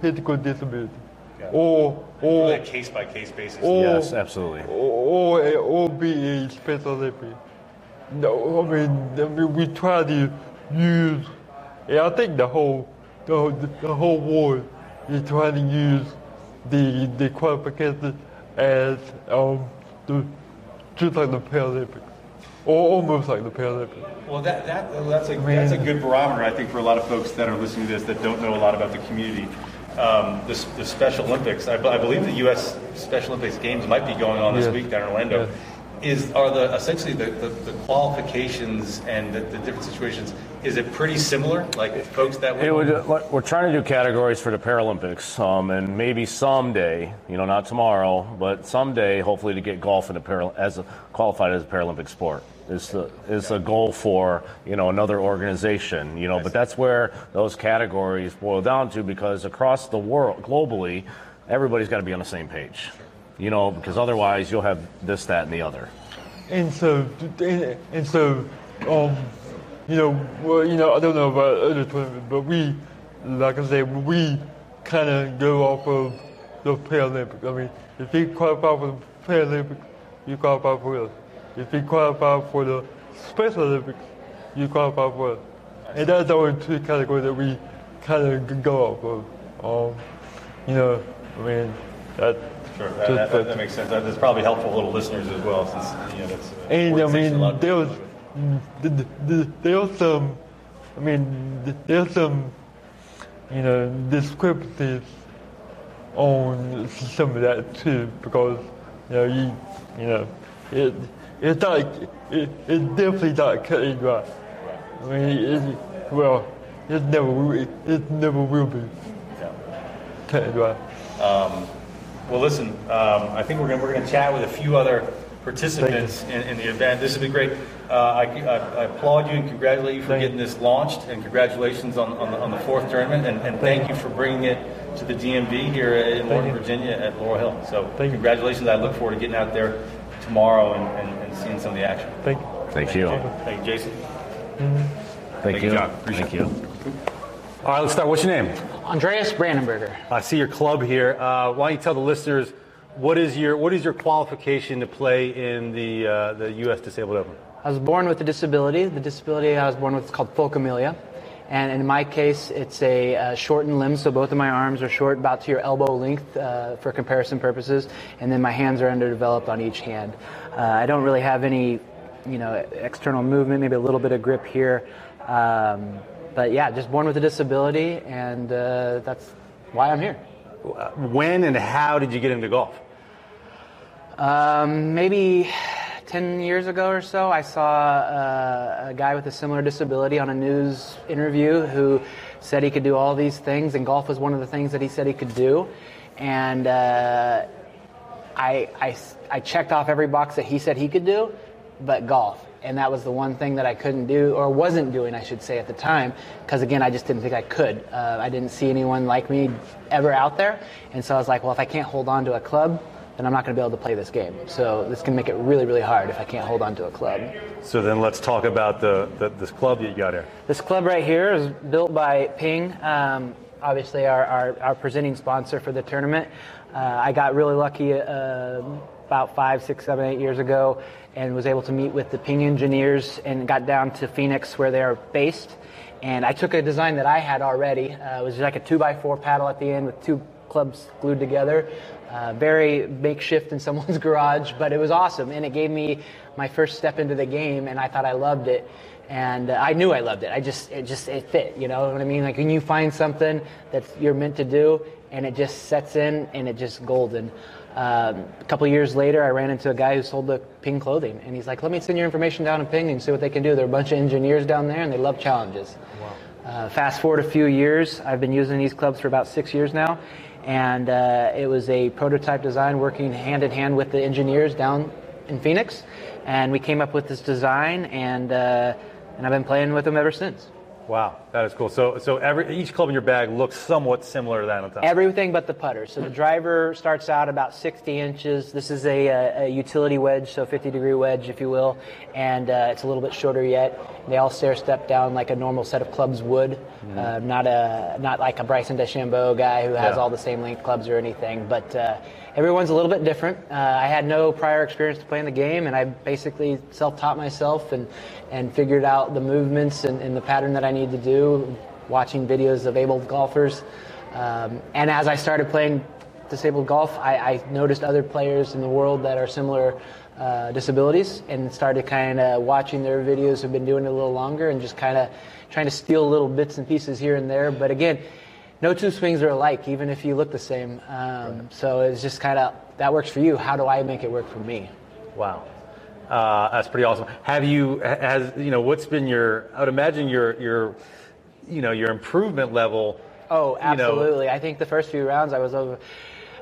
[SPEAKER 8] physical disability, or or
[SPEAKER 4] Really a case by case basis.
[SPEAKER 8] or
[SPEAKER 7] Yes, absolutely.
[SPEAKER 8] or or, or be a special Olympic. No, I mean, I mean, we try to use. Yeah, I think the whole the, whole- the whole world is trying to use the the qualifications as um the just like the Paralympics, or almost like the Paralympics.
[SPEAKER 4] Well, that, that that's a that's a good barometer, I think, for a lot of folks that are listening to this that don't know a lot about the community. Um, the, the Special Olympics, I, I believe the U.S. Special Olympics games might be going on this
[SPEAKER 8] Yes.
[SPEAKER 4] week down in Orlando.
[SPEAKER 8] Yes.
[SPEAKER 4] Is are the essentially the, the, the qualifications and the, the different situations? Is it pretty similar? Like folks that
[SPEAKER 7] It would, uh, we're trying to do categories for the Paralympics, um, and maybe someday, you know, not tomorrow, but someday, hopefully, to get golf in a Paral- as a, qualified as a Paralympic sport is the is a goal for you know another organization, you know. But that's where those categories boil down to because across the world, globally, everybody's got to be on the same page, you know, because otherwise you'll have this, that, and the other.
[SPEAKER 8] And so, and, and so, um, you know, well, you know, I don't know about other tournaments, but we, like I said, we kind of go off of the Paralympics. I mean, if you qualify for the Paralympics, you qualify for us. If you qualify for the Special Olympics, you qualify for us. And that's the only two categories that we kind of go off of. Um, you know, I mean, that.
[SPEAKER 4] Sure, that, that, that, that makes sense. That's probably helpful for little listeners as well, since you know that's. uh,
[SPEAKER 8] And I
[SPEAKER 4] organization a lot
[SPEAKER 8] mean, there was, there was some, I mean, th- there's some, you know, discrepancies on some of that too, because, you know, you, you know, it, it's not, it, it's definitely not cut and dry. I mean, well, it never, will- it never will be and dry.
[SPEAKER 4] Well, listen, um, I think we're going we're to chat with a few other
[SPEAKER 9] participants in, in the event. This has been great. Uh, I, I, I applaud you and congratulate you for getting this launched, and congratulations on, on, the, on the fourth tournament, and, and thank you for bringing it to the DMV here in Northern Virginia at Laurel Hill. So thank congratulations. I look forward to getting out there tomorrow and, and, and seeing some of the action.
[SPEAKER 8] Thank you.
[SPEAKER 7] Thank you.
[SPEAKER 9] Thank you, Jason.
[SPEAKER 7] Thank,
[SPEAKER 9] Thank
[SPEAKER 7] you.
[SPEAKER 9] you, John. Appreciate
[SPEAKER 7] Thank you.
[SPEAKER 4] All right, let's start. What's your name?
[SPEAKER 10] Andreas Brandenberger.
[SPEAKER 4] I see your club here. Uh, why don't you tell the listeners what is your what is your qualification to play in the uh, the U.S. Disabled Open?
[SPEAKER 10] I was born with a disability. The disability I was born with is called phocomelia. And in my case, it's a uh, shortened limb, so both of my arms are short, about to your elbow length uh, for comparison purposes, and then my hands are underdeveloped on each hand. Uh, I don't really have any, you know, external movement, maybe a little bit of grip here. Um, but yeah, just born with a disability, and uh, that's why I'm here.
[SPEAKER 4] When and how did you get into golf?
[SPEAKER 10] Um, maybe 10 years ago or so, I saw uh, a guy with a similar disability on a news interview who said he could do all these things, and golf was one of the things that he said he could do. And uh, I, I, I checked off every box that he said he could do, but golf. And that was the one thing that I couldn't do, or wasn't doing, I should say, at the time, because again, I just didn't think I could. Uh, I didn't see anyone like me ever out there. And so I was like, well, if I can't hold on to a club, then I'm not going to be able to play this game. So this can make it really, really hard if I can't hold on to a club.
[SPEAKER 4] So then let's talk about the, the this club that you got here.
[SPEAKER 10] This club right here is built by Ping, um, obviously our, our, our, presenting sponsor for the tournament. Uh, I got really lucky uh, about five, six, seven, eight years ago and was able to meet with the Ping engineers and got down to Phoenix where they're based. And I took a design that I had already. Uh, it was like a two by four paddle at the end with two clubs glued together. Uh, very makeshift in someone's garage, but it was awesome, and it gave me my first step into the game, and I thought I loved it, and uh, I knew I loved it. I just it just it fit, you know what I mean? Like when you find something that you're meant to do, and it just sets in, and it just golden. Um, a couple years later, I ran into a guy who sold the Ping clothing, and he's like, "Let me send your information down to Ping and see what they can do." There are a bunch of engineers down there, and they love challenges. Wow. Uh, fast forward a few years, I've been using these clubs for about six years now, and uh, it was a prototype design working hand in hand with the engineers down in Phoenix, and we came up with this design, and uh, and I've been playing with them ever since.
[SPEAKER 4] Wow, that is cool. So, so every each club in your bag looks somewhat similar to that on top.
[SPEAKER 10] Everything but the putter. So the driver starts out about 60 inches. This is a, a, a utility wedge, so 50 degree wedge, if you will, and uh, it's a little bit shorter yet. They all stair step down like a normal set of clubs would, mm-hmm. uh, not a not like a Bryson DeChambeau guy who has yeah. all the same length clubs or anything, but. Uh, everyone's a little bit different. Uh, I had no prior experience to playing the game, and I basically self-taught myself and and figured out the movements and, and the pattern that I need to do, watching videos of able golfers. Um, and as I started playing disabled golf, I, I, noticed other players in the world that are similar uh, disabilities, and started kind of watching their videos. Have been doing it a little longer, and just kind of trying to steal little bits and pieces here and there. But again no two swings are alike, even if you look the same. Um, right. So it's just kind of that works for you. How do I make it work for me?
[SPEAKER 4] Wow, uh, that's pretty awesome. Have you has you know what's been your? I would imagine your your you know your improvement level.
[SPEAKER 10] Oh, absolutely. You know, I think the first few rounds I was over.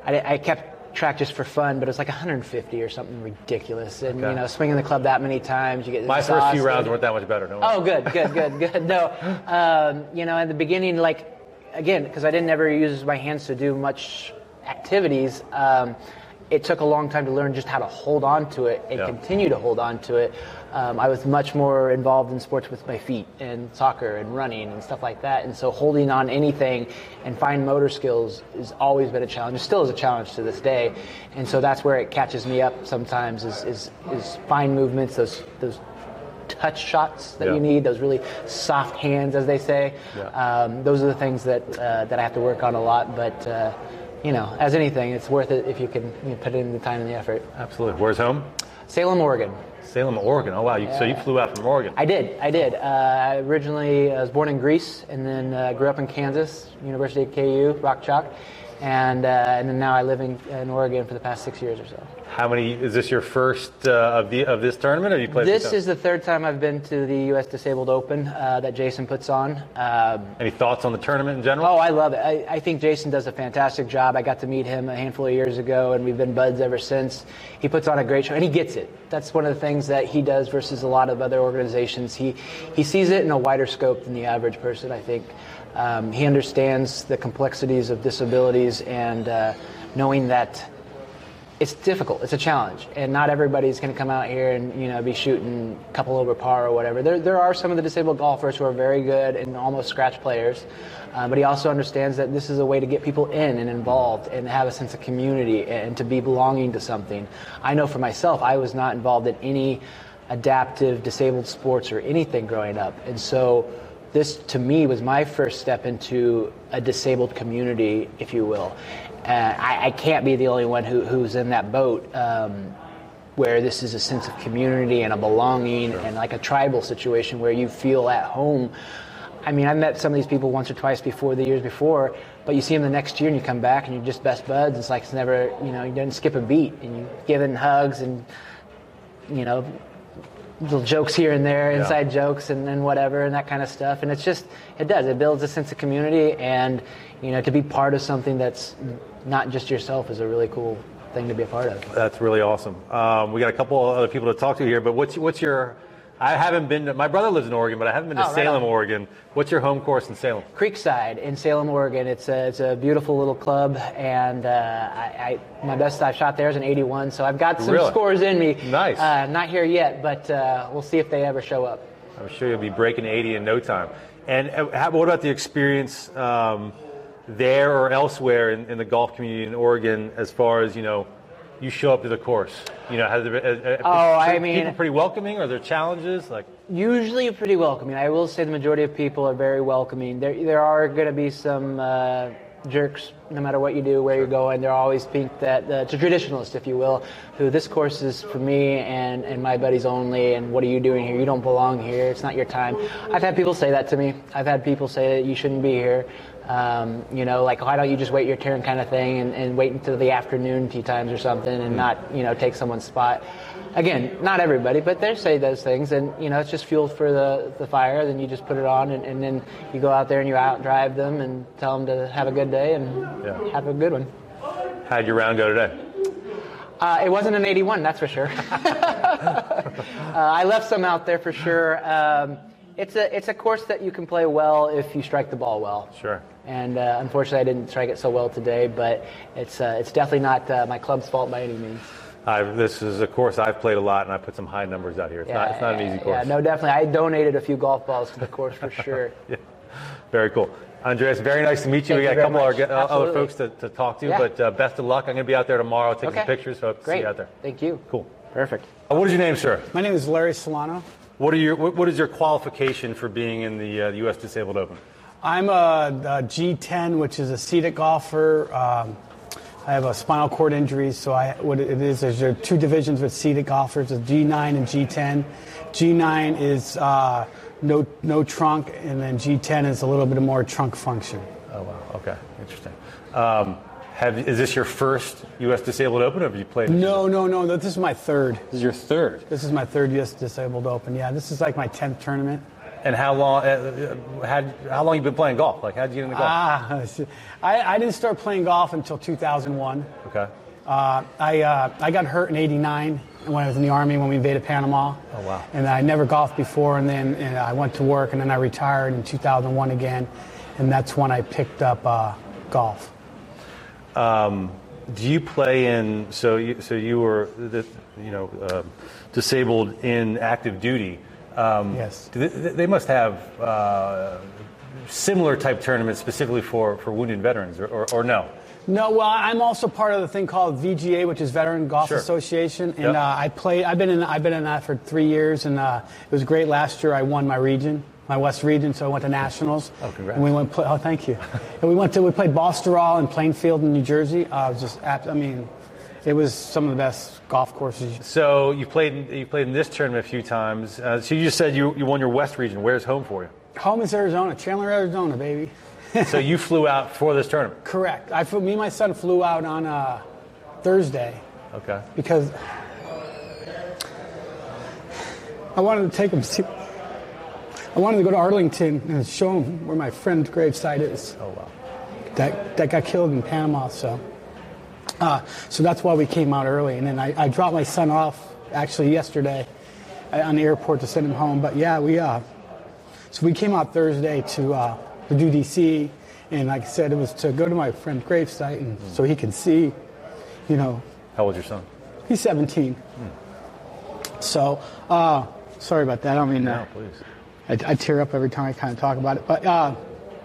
[SPEAKER 10] I, I kept track just for fun, but it was like 150 or something ridiculous. And okay. you know, swinging the club that many times, you get
[SPEAKER 4] my first few rounds weren't that much better. No
[SPEAKER 10] oh, good, good, good, good. No, um, you know, at the beginning, like again, because I didn't ever use my hands to do much activities, um, it took a long time to learn just how to hold on to it and yeah. continue to hold on to it. Um, I was much more involved in sports with my feet and soccer and running and stuff like that. And so holding on anything and fine motor skills has always been a challenge. It still is a challenge to this day. And so that's where it catches me up sometimes is, is, is fine movements, those, those touch shots that yeah. you need, those really soft hands, as they say. Yeah. Um, those are the things that uh, that I have to work on a lot. But uh, you know, as anything, it's worth it if you can you know, put in the time and the effort.
[SPEAKER 4] Absolutely. Where's home?
[SPEAKER 10] Salem, Oregon.
[SPEAKER 4] Salem, Oregon. Oh wow! You, yeah. So you flew out from Oregon?
[SPEAKER 10] I did. I did. Uh, originally, I was born in Greece, and then uh, grew up in Kansas, University of KU, Rock Chalk, and uh, and then now I live in, in Oregon for the past six years or so.
[SPEAKER 4] How many? Is this your first uh, of the of this tournament, or you played?
[SPEAKER 10] This is the third time I've been to the U.S. Disabled Open uh, that Jason puts on. Um,
[SPEAKER 4] Any thoughts on the tournament in general?
[SPEAKER 10] Oh, I love it. I, I think Jason does a fantastic job. I got to meet him a handful of years ago, and we've been buds ever since. He puts on a great show, and he gets it. That's one of the things that he does versus a lot of other organizations. He he sees it in a wider scope than the average person. I think um, he understands the complexities of disabilities and uh, knowing that it's difficult. It's a challenge, and not everybody's going to come out here and you know be shooting a couple over par or whatever. There, there are some of the disabled golfers who are very good and almost scratch players, uh, but he also understands that this is a way to get people in and involved and have a sense of community and to be belonging to something. I know for myself, I was not involved in any adaptive disabled sports or anything growing up, and so this to me was my first step into a disabled community, if you will. Uh, I, I can't be the only one who, who's in that boat um, where this is a sense of community and a belonging and like a tribal situation where you feel at home. I mean, I met some of these people once or twice before the years before, but you see them the next year and you come back and you're just best buds. It's like it's never, you know, you didn't skip a beat and you give them hugs and, you know, little jokes here and there,
[SPEAKER 4] Yeah.
[SPEAKER 10] inside jokes and, and whatever, and that kind of stuff. And it's just, it does. It builds a sense of community, and you know, to be part of something that's not just yourself is a really cool thing to be a part of.
[SPEAKER 4] That's really awesome. Um, we got a couple of other people to talk to here, but what's what's your? I haven't been to. My brother lives in Oregon, but I haven't been to
[SPEAKER 10] Oh,
[SPEAKER 4] Salem,
[SPEAKER 10] on.
[SPEAKER 4] Oregon. What's your home course in Salem?
[SPEAKER 10] Creekside in Salem, Oregon. It's a, it's a beautiful little club, and uh, I, I my best I shot there is an 81, so I've got some
[SPEAKER 4] Really?
[SPEAKER 10] scores in me.
[SPEAKER 4] Nice.
[SPEAKER 10] Uh, not here yet, but uh, we'll see if they ever show up.
[SPEAKER 4] I'm sure you'll be breaking 80 in no time. And uh, how, what about the experience um, there or elsewhere in, in the golf community in Oregon, as far as you know, you show up to the course? You know, has there, uh, uh,
[SPEAKER 10] Oh, I mean, people
[SPEAKER 4] pretty welcoming? Are there challenges? Like,
[SPEAKER 10] Usually pretty welcoming. I will say the majority of people are very welcoming. There, there are going to be some uh, jerks, no matter what you do, where you're going. There always think that uh, it's a traditionalist, if you will, who this course is for me and, and my buddies only. And what are you doing here? You don't belong here. It's not your time. I've had people say that to me. I've had people say that you shouldn't be here. Um, you know, like why don't you just wait your turn, kind of thing, and, and wait until the afternoon tea times or something, and not you know take someone's spot. Again, not everybody, but they say those things, and you know it's just fuel for the, the fire. Then you just put it on, and, and then you go out there and you out drive them and tell them to have a good day and
[SPEAKER 4] Yeah.
[SPEAKER 10] have a good one.
[SPEAKER 4] how'd your round go today?
[SPEAKER 10] Uh, it wasn't an 81, that's for sure. uh, I left some out there for sure. Um, it's a it's a course that you can play well if you strike the ball well.
[SPEAKER 4] Sure.
[SPEAKER 10] And uh, unfortunately, I didn't strike it so well today, but it's uh, it's definitely not uh, my club's fault by any means.
[SPEAKER 4] i this is a course I've played a lot, and I put some high numbers out here. It's not, it's not an easy course.
[SPEAKER 10] Yeah, no, definitely. I donated a few golf balls to the course for sure. yeah.
[SPEAKER 4] Very cool. Andreas, very nice to meet you.
[SPEAKER 10] Thank
[SPEAKER 4] we got
[SPEAKER 10] you
[SPEAKER 4] a couple
[SPEAKER 10] much.
[SPEAKER 4] of our, uh, other folks to, to talk to,
[SPEAKER 10] Yeah.
[SPEAKER 4] but uh, best of luck. I'm going to be out there tomorrow taking some pictures, so I hope to see
[SPEAKER 10] Great.
[SPEAKER 4] you out there.
[SPEAKER 10] Thank you.
[SPEAKER 4] Cool.
[SPEAKER 10] Perfect.
[SPEAKER 4] Uh, what is your name, sir?
[SPEAKER 11] My name is Larry Celano.
[SPEAKER 4] What are your what, what is your qualification for being in the uh, U.S. Disabled Open?
[SPEAKER 11] I'm a, a G10, which is a seated golfer. Um, I have a spinal cord injury, so I, what it is is there are two divisions with seated golfers: a G9 and G10. G9 is uh, no no trunk, and then G10 is a little bit more trunk function.
[SPEAKER 4] Oh wow. Okay. Interesting. Um, have is this your first U.S. Disabled Open, or have you played?
[SPEAKER 11] No, no, no. This is my third.
[SPEAKER 4] This is your third.
[SPEAKER 11] This is my third U.S. Disabled Open. Yeah, this is like my tenth tournament.
[SPEAKER 4] And how long? Uh, uh, had how long you been playing golf? Like, how did you get into golf?
[SPEAKER 11] Ah, I, I didn't start playing golf until 2001.
[SPEAKER 4] okay.
[SPEAKER 11] Uh, I, uh, I got hurt in 89 when I was in the Army when we invaded Panama.
[SPEAKER 4] Oh, wow.
[SPEAKER 11] And I never golfed before, and then and I went to work, and then I retired in 2001 again, and that's when I picked up uh, golf.
[SPEAKER 4] Um, do you play in? So you so you were you know um disabled in active duty. Um,
[SPEAKER 11] Yes.
[SPEAKER 4] do They, they must have uh, similar type tournaments specifically for, for wounded veterans, or, or, or no?
[SPEAKER 11] No, well, I'm also part of the thing called VGA, which is Veteran Golf
[SPEAKER 4] Sure.
[SPEAKER 11] Association, and
[SPEAKER 4] Yep.
[SPEAKER 11] uh, I played. I've been in. I've been in that for three years, and uh, it was great. Last year, I won my region, my West region, so I went to nationals.
[SPEAKER 4] Oh, congrats.
[SPEAKER 11] And we went. Play, oh, thank you. and we went to. We played Baltusrol in Plainfield, in New Jersey. Uh, just. I mean, it was some of the best golf courses.
[SPEAKER 4] So you played in, you played in this tournament a few times. Uh, so you just said you, you won your West region. Where's home for you?
[SPEAKER 11] Home is Arizona, Chandler, Arizona, baby.
[SPEAKER 4] so you flew out for this tournament.
[SPEAKER 11] Correct. I flew, me and my son flew out on uh, Thursday
[SPEAKER 4] Okay.
[SPEAKER 11] because I wanted to take him. See, I wanted to go to Arlington and show him where my friend's gravesite is.
[SPEAKER 4] Oh wow.
[SPEAKER 11] That that got killed in Panama. So, uh, so that's why we came out early. And then I, I dropped my son off actually yesterday uh, on the airport to send him home. But yeah, we uh, so we came out Thursday to uh, to do DC, and like I said, it was to go to my friend's gravesite and so he can see, you know,
[SPEAKER 4] How old's your son?
[SPEAKER 11] He's 17. So, uh, sorry about that. I don't mean
[SPEAKER 4] No,
[SPEAKER 11] that.
[SPEAKER 4] please.
[SPEAKER 11] I, I tear up every time I kind of talk about it. But uh,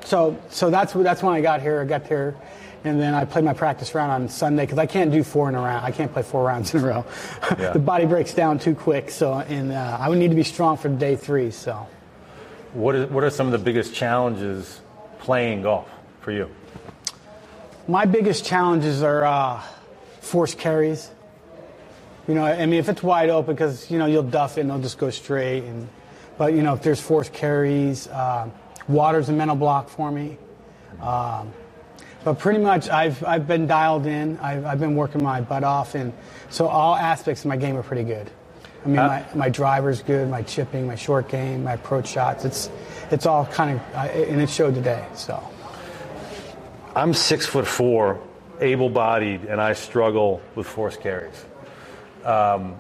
[SPEAKER 11] so, so that's that's when I got here. I got there, and then I play my practice round on Sunday because I can't do four in a round. I can't play four rounds in a row.
[SPEAKER 4] Yeah.
[SPEAKER 11] the body breaks down too quick. So, and uh, I would need to be strong for day three. So,
[SPEAKER 4] What is, what are some of the biggest challenges playing golf for you?
[SPEAKER 11] my biggest challenges are uh, force carries. You know, I mean, if it's wide open, because you know you'll duff it and it'll just go straight. And but you know, if there's force carries, uh, water's a mental block for me. Um, but pretty much, I've I've been dialed in. I've, I've been working my butt off, and so all aspects of my game are pretty good. I mean,
[SPEAKER 4] Uh,
[SPEAKER 11] my, my driver's good, my chipping, my short game, my approach shots. It's it's all kind of, uh, and it showed today. So.
[SPEAKER 4] I'm six foot four, able-bodied, and I struggle with force carries. Um,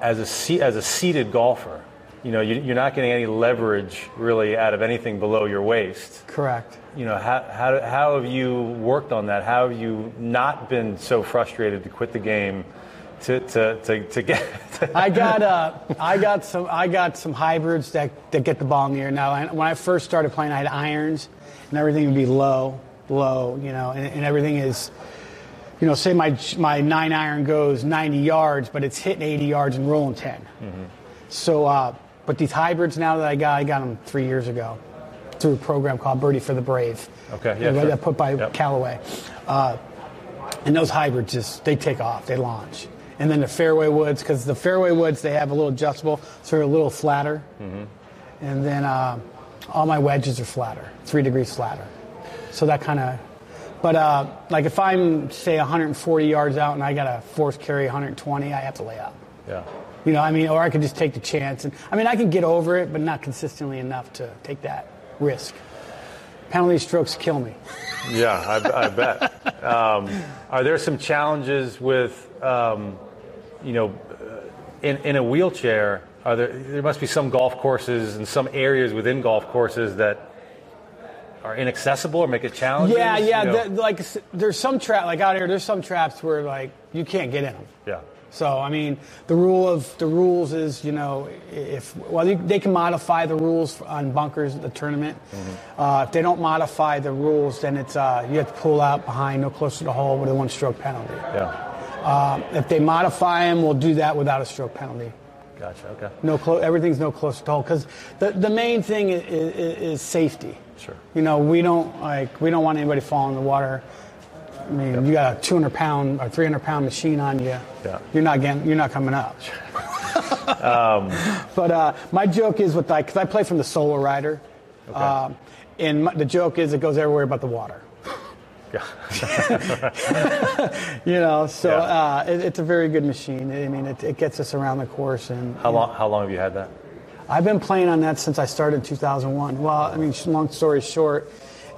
[SPEAKER 4] as a as a seated golfer, you know you, you're not getting any leverage really out of anything below your waist.
[SPEAKER 11] Correct.
[SPEAKER 4] You know how, how how have you worked on that? How have you not been so frustrated to quit the game? To, to, to, to get
[SPEAKER 11] I got uh, I got some I got some hybrids that, that get the ball in the air. Now, when I first started playing, I had irons, and everything would be low, low, you know, and, and everything is, you know, say my my nine iron goes 90 yards, but it's hitting 80 yards and rolling 10. So, uh, but these hybrids now that I got, I got them three years ago through a program called Birdie for the Brave.
[SPEAKER 4] Okay, yeah, sure.
[SPEAKER 11] put by Callaway. Uh, and those hybrids just they take off, they launch. And then the fairway woods, because the fairway woods they have a little adjustable, so they're a little flatter. And then uh, all my wedges are flatter, three degrees flatter. So that kind of, but uh, like if I'm say 140 yards out and I got a force carry 120, I have to lay up.
[SPEAKER 4] yeah.
[SPEAKER 11] You know, I mean, or I could just take the chance. And I mean, I can get over it, but not consistently enough to take that risk. Penalty strokes kill me.
[SPEAKER 4] Yeah, I, I bet. Um, are there some challenges with, um, you know, uh, in, in a wheelchair? Are there, there must be some golf courses and some areas within golf courses that are inaccessible or make it challenging.
[SPEAKER 11] Yeah, yeah.
[SPEAKER 4] You know?
[SPEAKER 11] the- like there's some trap like out here. There's some traps where like you can't get in them.
[SPEAKER 4] yeah.
[SPEAKER 11] So I mean, the rule of the rules is you know if well you, they can modify the rules on bunkers at the tournament. Uh, if they don't modify the rules, then it's uh, you have to pull out behind, no closer to the hole with a one-stroke penalty.
[SPEAKER 4] Yeah.
[SPEAKER 11] Uh, if they modify them, we'll do that without a stroke penalty.
[SPEAKER 4] Gotcha. Okay.
[SPEAKER 11] No, clo- everything's no closer to the hole because the, the main thing is, is, is safety.
[SPEAKER 4] Sure.
[SPEAKER 11] You know, we don't like we don't want anybody falling in the water. I mean, you got a 200 pound or 300 pound machine on you.
[SPEAKER 4] Yeah.
[SPEAKER 11] You're not getting, you're not coming up.
[SPEAKER 4] Um,
[SPEAKER 11] But uh, my joke is with like, because I play from the solo rider, um, and my, the joke is it goes everywhere but the water. you know, so
[SPEAKER 4] Yeah.
[SPEAKER 11] uh, it, it's a very good machine. I mean, it, it gets us around the course and.
[SPEAKER 4] How long? How long have you had that?
[SPEAKER 11] I've been playing on that since I started in 2001. Well, I mean, long story short,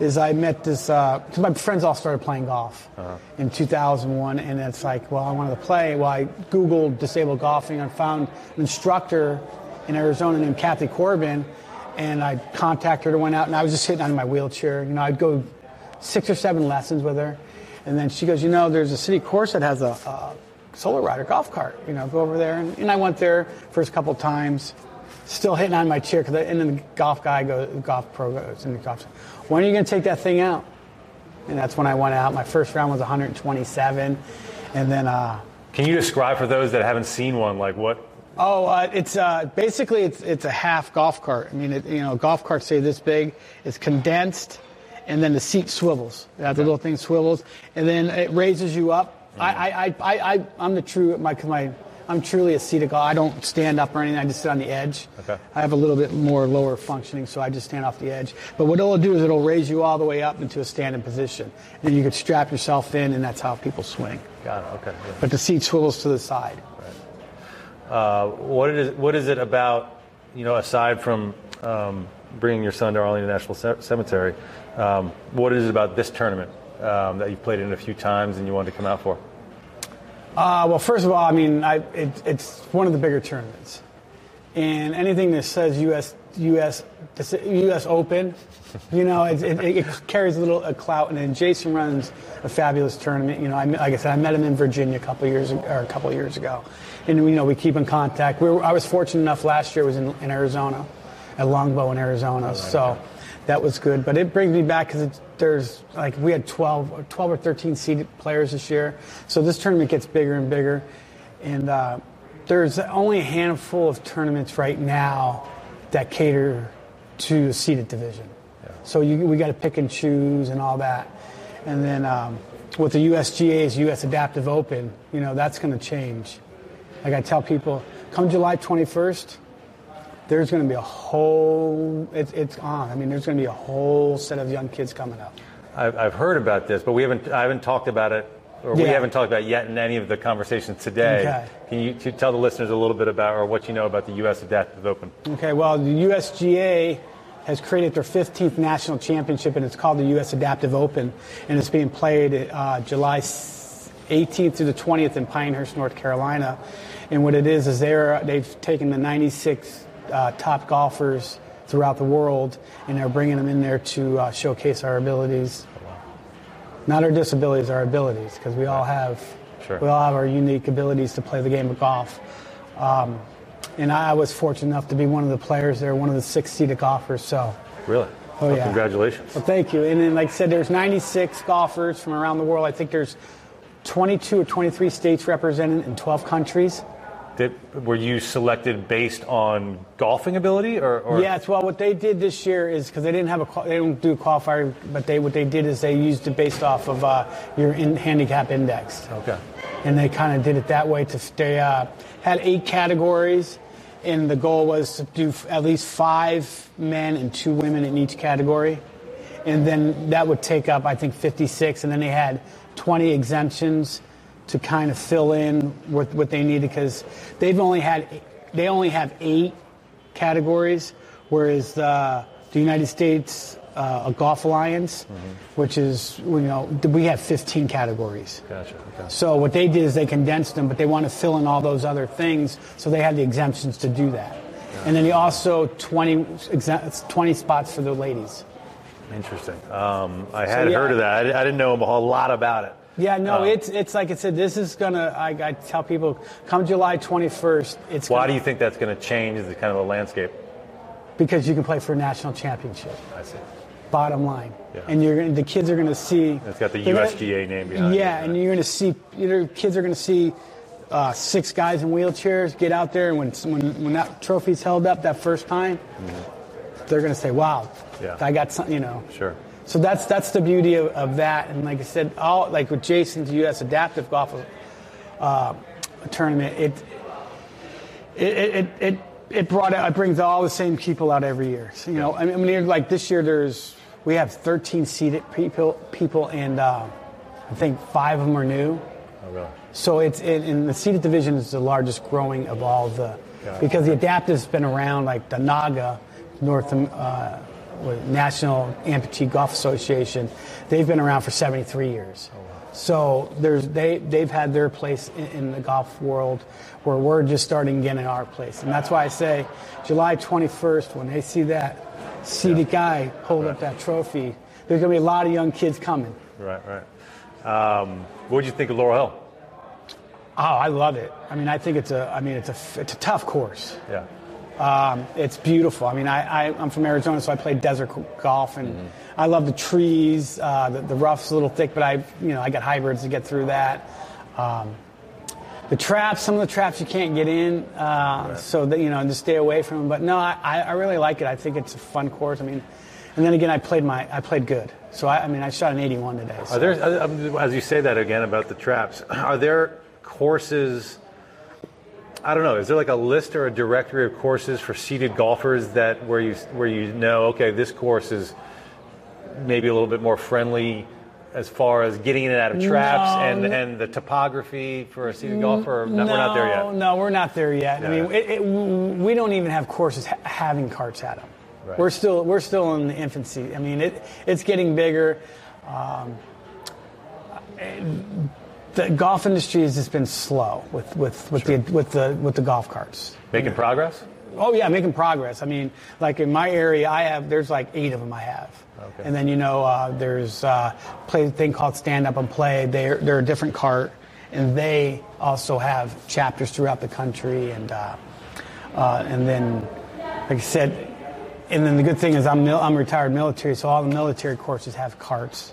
[SPEAKER 11] is I met this, uh, because my friends all started playing golf uh-huh. in 2001, and it's like, well, I wanted to play. Well, I Googled disabled golfing and found an instructor in Arizona named Kathy Corbin, and I contacted her, to went out, and I was just sitting on my wheelchair. You know, I'd go six or seven lessons with her, and then she goes, you know, there's a city course that has a, a SoloRider golf cart. You know, go over there, and, and I went there first couple times still hitting on my chair because and then the golf guy goes, golf pro goes, and the golf. When are you going to take that thing out? And that's when I went out. My first round was 127, and then uh,
[SPEAKER 4] Can you describe for those that haven't seen one, like what?
[SPEAKER 11] oh, uh, it's uh, basically it's it's a half golf cart. I mean, it, you know, golf carts say this big. It's condensed, and then the seat swivels. That the little thing swivels, and then it raises you up. I, I, I, I, I, I'm the true my my I'm truly a seated. I don't stand up or anything. I just sit on the edge.
[SPEAKER 4] Okay.
[SPEAKER 11] I have a little bit more lower functioning, so I just stand off the edge. But what it'll do is it'll raise you all the way up into a standing position. And then you could strap yourself in, and that's how people swing.
[SPEAKER 4] Got it. Okay.
[SPEAKER 11] But the seat swivels to the side.
[SPEAKER 4] Uh, what is what is it about you know aside from um, bringing your son to Arlington National Ce- Cemetery? Um, what is it about this tournament um, that you've played in a few times and you wanted to come out for?
[SPEAKER 11] Uh, well, first of all, I mean, I, it, it's one of the bigger tournaments, and anything that says U.S. U.S. U.S. Open, you know, it, it, it carries a little a clout. And then Jason runs a fabulous tournament. You know, I, like I said, I met him in Virginia a couple of years or a couple of years ago, and you know, we keep in contact. We were, I was fortunate enough last year was in, in Arizona, at Longbow in Arizona, so that was good. But it brings me back because there's like we had 12, or 12 or 13 seated players this year, so this tournament gets bigger and bigger, and uh, there's only a handful of tournaments right now that cater to a seated division. So you, we got to pick and choose and all that, and then um, with the USGA's US Adaptive Open, you know that's going to change. Like I tell people, come July 21st, there's going to be a whole. It's, it's on. I mean, there's going to be a whole set of young kids coming up.
[SPEAKER 4] I've, I've heard about this, but we haven't. I haven't talked about it, or we haven't talked about it yet in any of the conversations today.
[SPEAKER 11] Okay.
[SPEAKER 4] Can you t- tell the listeners a little bit about, or what you know about the U.S. Adaptive Open?
[SPEAKER 11] Okay, well, the USGA has created their 15th national championship, and it's called the U.S. Adaptive Open, and it's being played uh, July 18th to the 20th in Pinehurst, North Carolina. And what it is is they're they've taken the 96 uh, top golfers throughout the world, and they're bringing them in there to uh, showcase our abilities. Not our disabilities, our abilities, because we all have
[SPEAKER 4] Sure.
[SPEAKER 11] we all have our unique abilities to play the game of golf. Um, and I was fortunate enough to be one of the players there, one of the six seated golfers. So,
[SPEAKER 4] Really?
[SPEAKER 11] Oh,
[SPEAKER 4] Well,
[SPEAKER 11] yeah.
[SPEAKER 4] Congratulations.
[SPEAKER 11] well, thank you. And then, like I said, there's 96 golfers from around the world. I think there's 22 or 23 states represented in 12 countries.
[SPEAKER 4] Were you selected based on golfing ability, or, or
[SPEAKER 11] Yes, well, what they did this year is because they didn't have a they don't do a qualifier, but they what they did is they used it based off of uh, your in, handicap index.
[SPEAKER 4] Okay.
[SPEAKER 11] and they kind of did it that way. To they uh, had eight categories, and the goal was to do at least five men and two women in each category, and then that would take up I think 56, and then they had 20 exemptions to kind of fill in what, what they needed because they've only had they only have eight categories, whereas the, the United States uh, a Golf Alliance, which is you know we have 15 categories.
[SPEAKER 4] Gotcha. Okay.
[SPEAKER 11] So what they did is they condensed them, but they want to fill in all those other things, so they had the exemptions to do that. And then they also 20, 20 spots for the ladies.
[SPEAKER 4] Interesting. Um, I had
[SPEAKER 11] yeah.
[SPEAKER 4] heard of that. I, I didn't know a whole lot about it.
[SPEAKER 11] Yeah, no,
[SPEAKER 4] Uh,
[SPEAKER 11] it's it's like I said, this is gonna. I, I tell people, come July 21st, it's
[SPEAKER 4] Why
[SPEAKER 11] gonna,
[SPEAKER 4] do you think that's going to change the kind of the landscape?
[SPEAKER 11] because you can play for a national championship.
[SPEAKER 4] I see.
[SPEAKER 11] Bottom line,
[SPEAKER 4] Yeah.
[SPEAKER 11] and you're gonna, the kids are going to see.
[SPEAKER 4] It's got the
[SPEAKER 11] they're gonna-
[SPEAKER 4] USGA name behind it.
[SPEAKER 11] Yeah, and you're going to see. You know, kids are going to see. Uh, six guys in wheelchairs get out there, and when when, when that trophy's held up that first time, they're going to say, "Wow,
[SPEAKER 4] Yeah.
[SPEAKER 11] I got something." You know.
[SPEAKER 4] Sure.
[SPEAKER 11] So that's that's the beauty of, of that, and like I said, all like with Jason's U.S. Adaptive Golf uh, tournament, it it it it, it brought out, it brings all the same people out every year. So, you know, I mean, like this year, there's we have 13 seated people people, and uh, I think five of them are new.
[SPEAKER 4] Oh, really?
[SPEAKER 11] So it's in, in the seated division is the largest growing of all the because the adaptive's been around like the NAGA, North uh, National Amputee Golf Association. They've been around for 73 years. So there's they they've had their place in, in the golf world where we're just starting to get in our place, and that's why I say July 21st when they see that seated guy hold up that trophy, there's going to be a lot of young kids coming.
[SPEAKER 4] Right, right. Um, what did you think of Laurel Hill?
[SPEAKER 11] Oh, I love it. I mean, I think it's a. I mean, it's a. It's a tough course.
[SPEAKER 4] Yeah.
[SPEAKER 11] Um, it's beautiful. I mean, I, I, I'm from Arizona, so I play desert golf, and I love the trees. Uh, the, the rough's a little thick, but I, you know, I got hybrids to get through that. Um, the traps, some of the traps you can't get in, uh, so that you know, just stay away from them. But no, I, I I really like it. I think it's a fun course. I mean, and then again, I played my, I played good. So I, I mean, I shot an 81 today. So.
[SPEAKER 4] Are there, uh, um, as you say that again about the traps, are there courses I don't know. Is there like a list or a directory of courses for seated golfers that where you where you know, okay, this course is maybe a little bit more friendly as far as getting in and out of traps
[SPEAKER 11] No,
[SPEAKER 4] and and the topography for a seated golfer? Or no, we're not there yet.
[SPEAKER 11] No, we're not there yet. I mean, it, it, we don't even have courses ha- having carts at them.
[SPEAKER 4] Right.
[SPEAKER 11] We're still we're still in the infancy. I mean, it it's getting bigger. Um, the golf industry has just been slow with with, with the with the with the golf carts.
[SPEAKER 4] Making progress.
[SPEAKER 11] Oh yeah, making progress. I mean, like in my area, I have there's like eight of them I have.
[SPEAKER 4] Okay.
[SPEAKER 11] And then you know uh, there's uh, play thing called Stand Up and Play. They're they're a different cart, and they also have chapters throughout the country. And uh, uh, and then, like I said, and then the good thing is I'm mil- I'm retired military, so all the military courses have carts.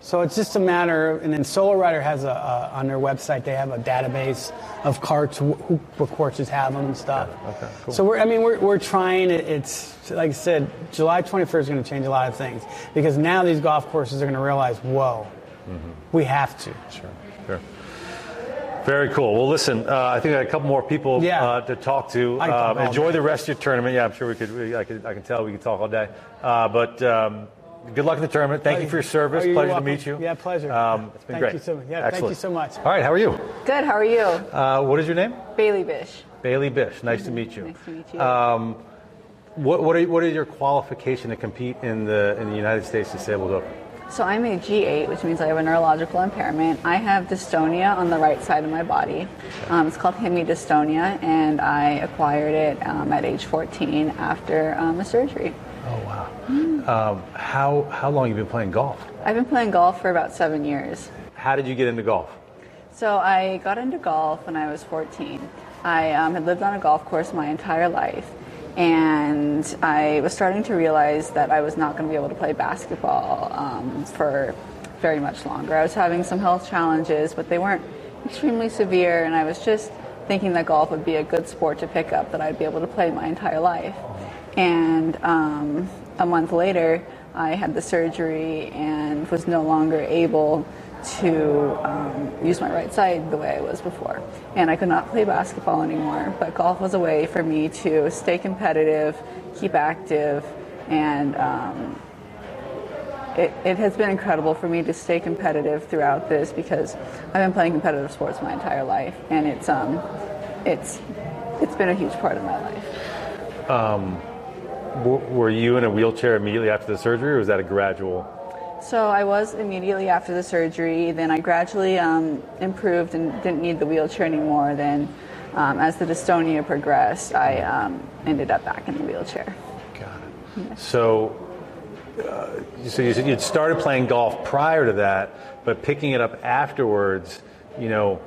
[SPEAKER 11] So it's just a matter, of, and then SoloRider has a, a on their website they have a database of carts, who, courses have them and stuff.
[SPEAKER 4] Okay, cool.
[SPEAKER 11] So we're, I mean, we're, we're trying. It, it's like I said, July 21st is going to change a lot of things because now these golf courses are going to realize, whoa, we have to.
[SPEAKER 4] Sure, sure. Very cool. Well, listen, uh, I think I got a couple more people
[SPEAKER 11] Yeah.
[SPEAKER 4] uh, to talk to.
[SPEAKER 11] I can talk
[SPEAKER 4] Um, enjoy
[SPEAKER 11] day.
[SPEAKER 4] the rest of your tournament. Yeah, I'm sure we could. We, I, could I can tell we could talk all day. Uh, but um, good luck in the tournament. Thank you for your service.
[SPEAKER 11] Oh, you're
[SPEAKER 4] Pleasure
[SPEAKER 11] welcome.
[SPEAKER 4] to meet you.
[SPEAKER 11] Yeah, pleasure.
[SPEAKER 4] Um, it's been
[SPEAKER 11] thank
[SPEAKER 4] great.
[SPEAKER 11] You so, yeah, thank you so much.
[SPEAKER 4] All right, how are you?
[SPEAKER 12] Good. How are you?
[SPEAKER 4] Uh, what is your name?
[SPEAKER 12] Bailey Bish.
[SPEAKER 4] Bailey Bish. Nice to meet you.
[SPEAKER 12] Nice to meet you.
[SPEAKER 4] Um, what, what, are, what is your qualification to compete in the in the United States Disabled Open?
[SPEAKER 12] So I'm a G8, which means I have a neurological impairment. I have dystonia on the right side of my body. Um, it's called hemidystonia, and I acquired it um, at age 14 after um, a surgery.
[SPEAKER 4] Oh wow. Um, how how long have you been playing golf?
[SPEAKER 12] I've been playing golf for about seven years.
[SPEAKER 4] How did you get into golf?
[SPEAKER 12] So I got into golf when I was 14. I um, had lived on a golf course my entire life, and I was starting to realize that I was not going to be able to play basketball um, for very much longer. I was having some health challenges, but they weren't extremely severe, and I was just thinking that golf would be a good sport to pick up that I'd be able to play my entire life. And um, a month later, I had the surgery and was no longer able to um, use my right side the way I was before. And I could not play basketball anymore, but golf was a way for me to stay competitive, keep active, and um, it, it has been incredible for me to stay competitive throughout this because I've been playing competitive sports my entire life, and it's um, it's it's been a huge part of my life.
[SPEAKER 4] Um, were you in a wheelchair immediately after the surgery, or was that a gradual?
[SPEAKER 12] So I was immediately after the surgery. Then I gradually um, improved and didn't need the wheelchair anymore. Then, um, as the dystonia progressed, I um, ended up back in the wheelchair. Got it.
[SPEAKER 4] So, uh, so you said you'd started playing golf prior to that, but picking it up afterwards. You know,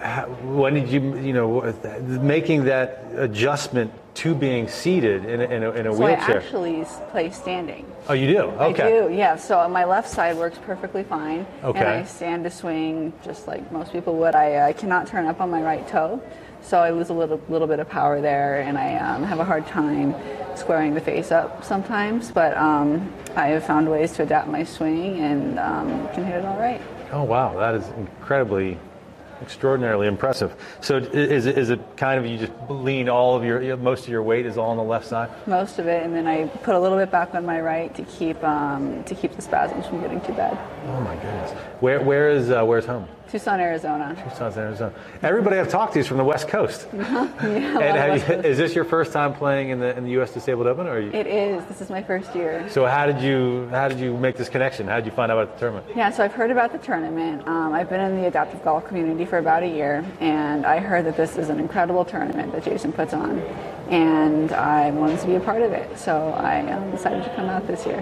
[SPEAKER 4] how, when did you, you know, making that adjustment to being seated in a, in a, in a
[SPEAKER 12] so I
[SPEAKER 4] wheelchair?
[SPEAKER 12] actually s- play standing.
[SPEAKER 4] oh, you do? Okay.
[SPEAKER 12] I do, yeah. So my left side works perfectly fine.
[SPEAKER 4] Okay.
[SPEAKER 12] And I stand to swing just like most people would. I, I cannot turn up on my right toe. So I lose a little, little bit of power there, and I um, have a hard time squaring the face up sometimes. But um, I have found ways to adapt my swing and um, can hit it all right.
[SPEAKER 4] Oh wow, that is incredibly, extraordinarily impressive. So i- is it kind of you just lean all of your most of your weight is all on the left side?
[SPEAKER 12] Most of it, and then I put a little bit back on my right to keep um, to keep the spasms from getting too bad.
[SPEAKER 4] Oh my goodness. Where where is uh, where's home?
[SPEAKER 12] Tucson, Arizona.
[SPEAKER 4] Tucson, Arizona. Everybody I've talked to is from the West Coast.
[SPEAKER 12] Uh-huh. Yeah,
[SPEAKER 4] And you,
[SPEAKER 12] Coast.
[SPEAKER 4] is this your first time playing in the in the U.S. Disabled Open, or are you?
[SPEAKER 12] It is. This is my first year.
[SPEAKER 4] So how did you how did you make this connection? How did you find out about the tournament?
[SPEAKER 12] Yeah, so I've heard about the tournament. Um, I've been in the adaptive golf community for about a year, and I heard that this is an incredible tournament that Jason puts on, and I wanted to be a part of it. So I um, decided to come out this year.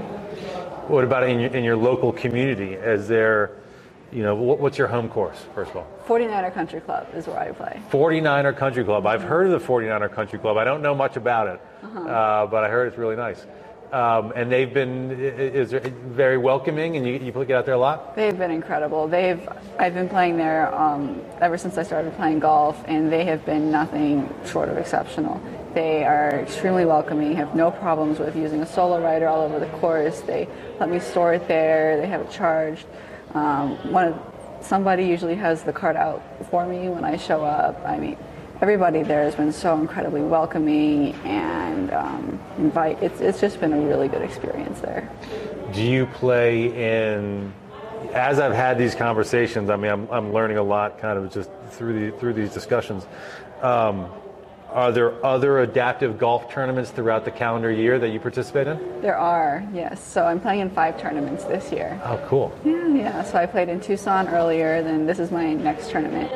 [SPEAKER 4] What about in your in your local community? Is there, you know, what, what's your home course first of all?
[SPEAKER 12] 49er Country Club is where I play.
[SPEAKER 4] 49er Country Club. I've heard of the 49er Country Club. I don't know much about it,
[SPEAKER 12] Uh-huh.
[SPEAKER 4] uh, but I heard it's really nice. Um, and they've been is very welcoming, and you, you get out there a lot.
[SPEAKER 12] They've been incredible. They've I've been playing there um, ever since I started playing golf, and they have been nothing short of exceptional. They are extremely welcoming. Have no problems with using a solo rider all over the course. They let me store it there. They have it charged. Um, one of, somebody usually has the cart out for me when I show up. I mean, everybody there has been so incredibly welcoming and um, invite. It's it's just been a really good experience there.
[SPEAKER 4] Do you play in? As I've had these conversations, I mean, I'm, I'm learning a lot, kind of just through the through these discussions. Um, are there other adaptive golf tournaments throughout the calendar year that you participate in?
[SPEAKER 12] There are, yes. So I'm playing in five tournaments this year.
[SPEAKER 4] Oh, cool.
[SPEAKER 12] Yeah, yeah. So I played in Tucson earlier, then this is my next tournament.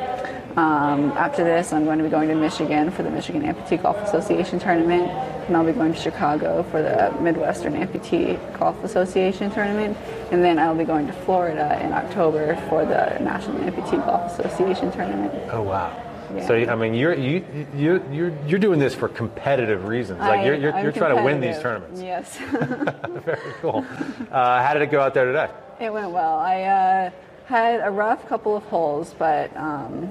[SPEAKER 12] Um, after this, I'm going to be going to Michigan for the Michigan Amputee Golf Association tournament, and I'll be going to Chicago for the Midwestern Amputee Golf Association tournament, and then I'll be going to Florida in October for the National Amputee Golf Association tournament.
[SPEAKER 4] Oh, wow.
[SPEAKER 12] Yeah.
[SPEAKER 4] So I mean, you're you you you're you're doing this for competitive reasons. Like
[SPEAKER 12] I-
[SPEAKER 4] you're you're, you're trying to win these tournaments.
[SPEAKER 12] Yes.
[SPEAKER 4] Very cool. Uh, how did it go out there today?
[SPEAKER 12] It went well. I uh, had a rough couple of holes, but um,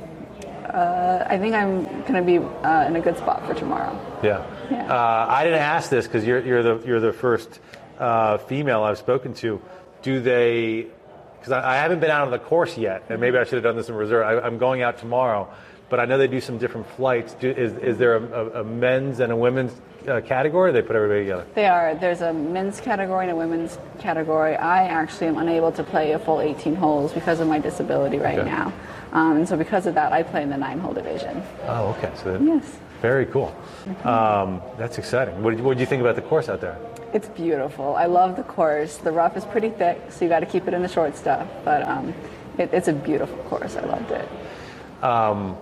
[SPEAKER 12] uh, I think I'm going to be uh, in a good spot for tomorrow.
[SPEAKER 4] Yeah. Uh, I didn't ask this because you're, you're the you're the first uh, female I've spoken to. Do they? Because I, I haven't been out on the course yet, and maybe I should have done this in reserve. I, I'm going out tomorrow, but I know they do some different flights. Do, is is there a, a, a men's and a women's uh, category? Or they put everybody together.
[SPEAKER 12] They are. There's a men's category and a women's category. I actually am unable to play a full 18 holes because of my disability right
[SPEAKER 4] Okay.
[SPEAKER 12] now. Um, and so because of that, I play in the nine-hole division.
[SPEAKER 4] Oh, okay. So
[SPEAKER 12] Yes.
[SPEAKER 4] very cool. Um, that's exciting. What do you think about the course out there?
[SPEAKER 12] It's beautiful. I love the course. The rough is pretty thick, so you got to keep it in the short stuff. But um, it, it's a beautiful course. I loved it.
[SPEAKER 4] um,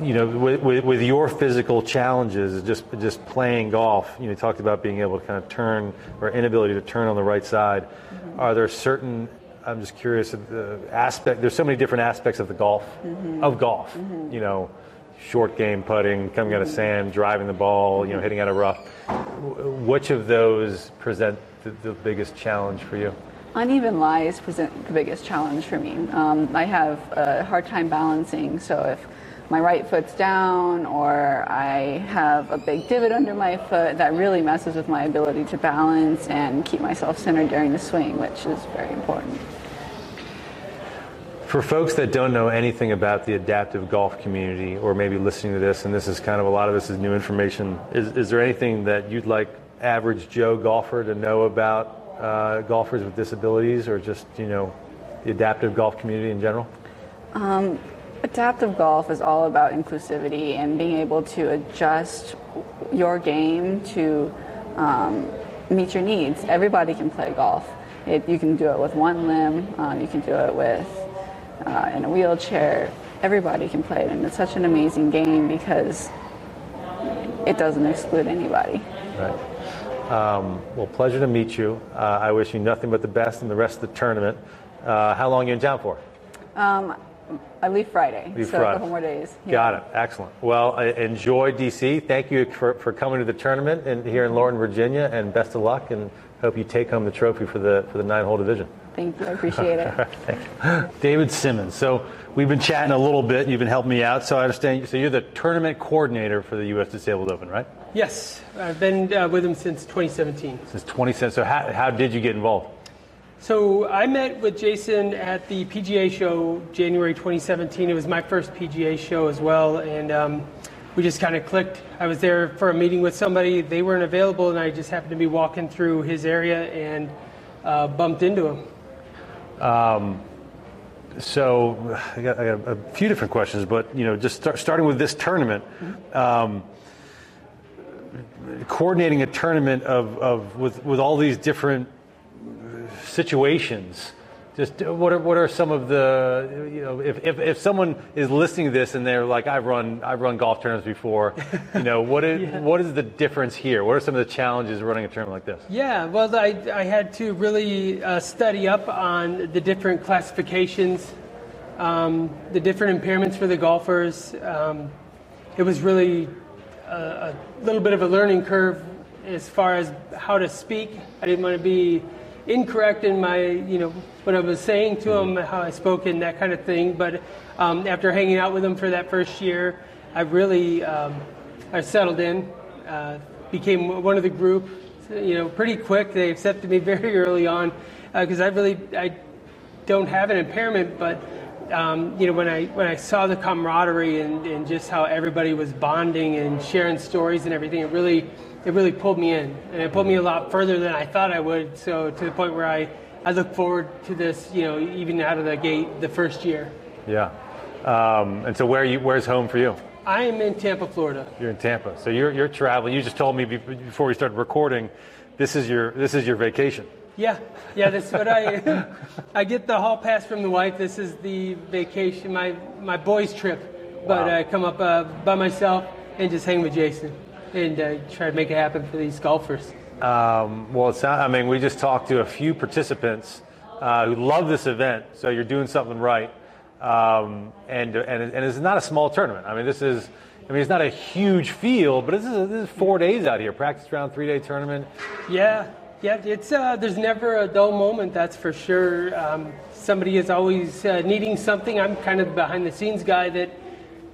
[SPEAKER 4] you know, with, with, with your physical challenges, just just playing golf, you know, you talked about being able to kind of turn or inability to turn on the right side. Are there certain? I'm just curious. The aspect. There's so many different aspects of the golf
[SPEAKER 12] Mhm.
[SPEAKER 4] of golf.
[SPEAKER 12] Mhm.
[SPEAKER 4] You know, short game putting, coming out of sand, driving the ball, you know, hitting out of rough. Which of those present the, the biggest challenge for you?
[SPEAKER 12] Uneven lies present the biggest challenge for me. Um, I have a hard time balancing, so if my right foot's down or I have a big divot under my foot, that really messes with my ability to balance and keep myself centered during the swing, which is very important.
[SPEAKER 4] For folks that don't know anything about the adaptive golf community, or maybe listening to this, and this is kind of a lot of this is new information, is, is there anything that you'd like average Joe golfer to know about uh, golfers with disabilities, or just you know the adaptive golf community in general?
[SPEAKER 12] Um, adaptive golf is all about inclusivity and being able to adjust your game to um, meet your needs. Everybody can play golf. It, you can do it with one limb. Um, you can do it with uh, in a wheelchair. Everybody can play it, and it's such an amazing game because it doesn't exclude anybody.
[SPEAKER 4] Right. Um, well, pleasure to meet you. Uh, I wish you nothing but the best in the rest of the tournament. Uh, how long are you in town for?
[SPEAKER 12] Um, I leave Friday,
[SPEAKER 4] Leave
[SPEAKER 12] so
[SPEAKER 4] Friday.
[SPEAKER 12] a couple more days. Yeah.
[SPEAKER 4] Got it. Excellent. Well, I- enjoy DC. Thank you for, for coming to the tournament and here in Lorton, Virginia, and best of luck. And hope you take home the trophy for the for the nine hole division.
[SPEAKER 12] Thank you. I appreciate it.
[SPEAKER 4] Thank you. David Simmons. So we've been chatting a little bit. And you've been helping me out. So I understand. So you're the tournament coordinator for the U.S. Disabled Open, right?
[SPEAKER 13] Yes, I've been uh, with him since 2017.
[SPEAKER 4] Since 2010. So how, how did you get involved?
[SPEAKER 13] So I met with Jason at the PGA show January 2017. It was my first PGA show as well, and um, we just kind of clicked. I was there for a meeting with somebody. They weren't available, and I just happened to be walking through his area and uh, bumped into him.
[SPEAKER 4] Um, so I got, I got a few different questions, but you know, just start, starting with this tournament, um, coordinating a tournament of, of with with all these different situations. Just what are what are some of the you know if, if, if someone is listening to this and they're like I've run I've run golf tournaments before, you know what is
[SPEAKER 13] Yeah.
[SPEAKER 4] what is the difference here? What are some of the challenges running a tournament like this?
[SPEAKER 13] Yeah, well, I, I had to really uh, study up on the different classifications, um, the different impairments for the golfers. Um, it was really a, a little bit of a learning curve as far as how to speak. I didn't want to be incorrect in my, you know, what I was saying to them, how I spoke, and that kind of thing. But um, after hanging out with them for that first year, I really um, I settled in, uh, became one of the group. You know, pretty quick. They accepted me very early on because I really I don't have an impairment, but um, you know, when I when I saw the camaraderie and, and just how everybody was bonding and sharing stories and everything, it really it really pulled me in, and it pulled me a lot further than I thought I would. So to the point where I I look forward to this, you know, even out of the gate the first year.
[SPEAKER 4] Yeah. Um, and so where you where's home for you?
[SPEAKER 13] I am in Tampa, Florida.
[SPEAKER 4] You're in Tampa, so you're you're traveling. You just told me before we started recording, this is your this is your vacation.
[SPEAKER 13] Yeah, yeah, that's what I. I get the hall pass from the wife. This is the vacation, my my boys' trip, but I come up uh, by myself and just hang with Jason and uh, try to make it happen for these golfers.
[SPEAKER 4] Um, well, it's not, I mean, we just talked to a few participants uh, who love this event, so you're doing something right. Um, and, and, and it's not a small tournament. I mean, this is, I mean, it's not a huge field, but this is, this is four days out here, practice round, three day tournament.
[SPEAKER 13] Yeah, yeah, it's uh, there's never a dull moment, that's for sure. Um, somebody is always uh, needing something. I'm kind of the behind the scenes guy that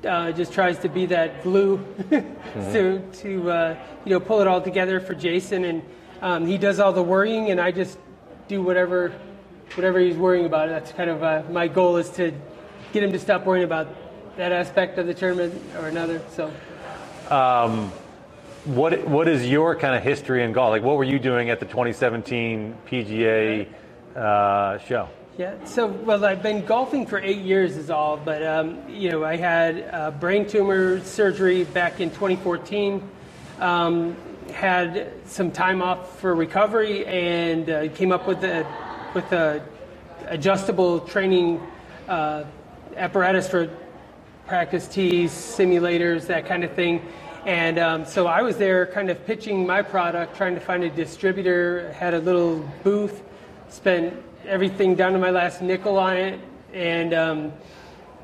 [SPEAKER 13] uh, just tries to be that glue to to uh, you know pull it all together for Jason, and um, he does all the worrying, and I just do whatever whatever he's worrying about. That's kind of uh, my goal is to get him to stop worrying about that aspect of the tournament or another. So.
[SPEAKER 4] Um, what what is your kind of history in golf? Like, what were you doing at the 2017 PGA uh, show?
[SPEAKER 13] Yeah, so well, I've been golfing for eight years, is all. But um, you know, I had uh, brain tumor surgery back in 2014. Um, had some time off for recovery, and uh, came up with a with a adjustable training uh, apparatus for practice tees, simulators, that kind of thing. And um, so I was there kind of pitching my product, trying to find a distributor, had a little booth, spent everything down to my last nickel on it. And um,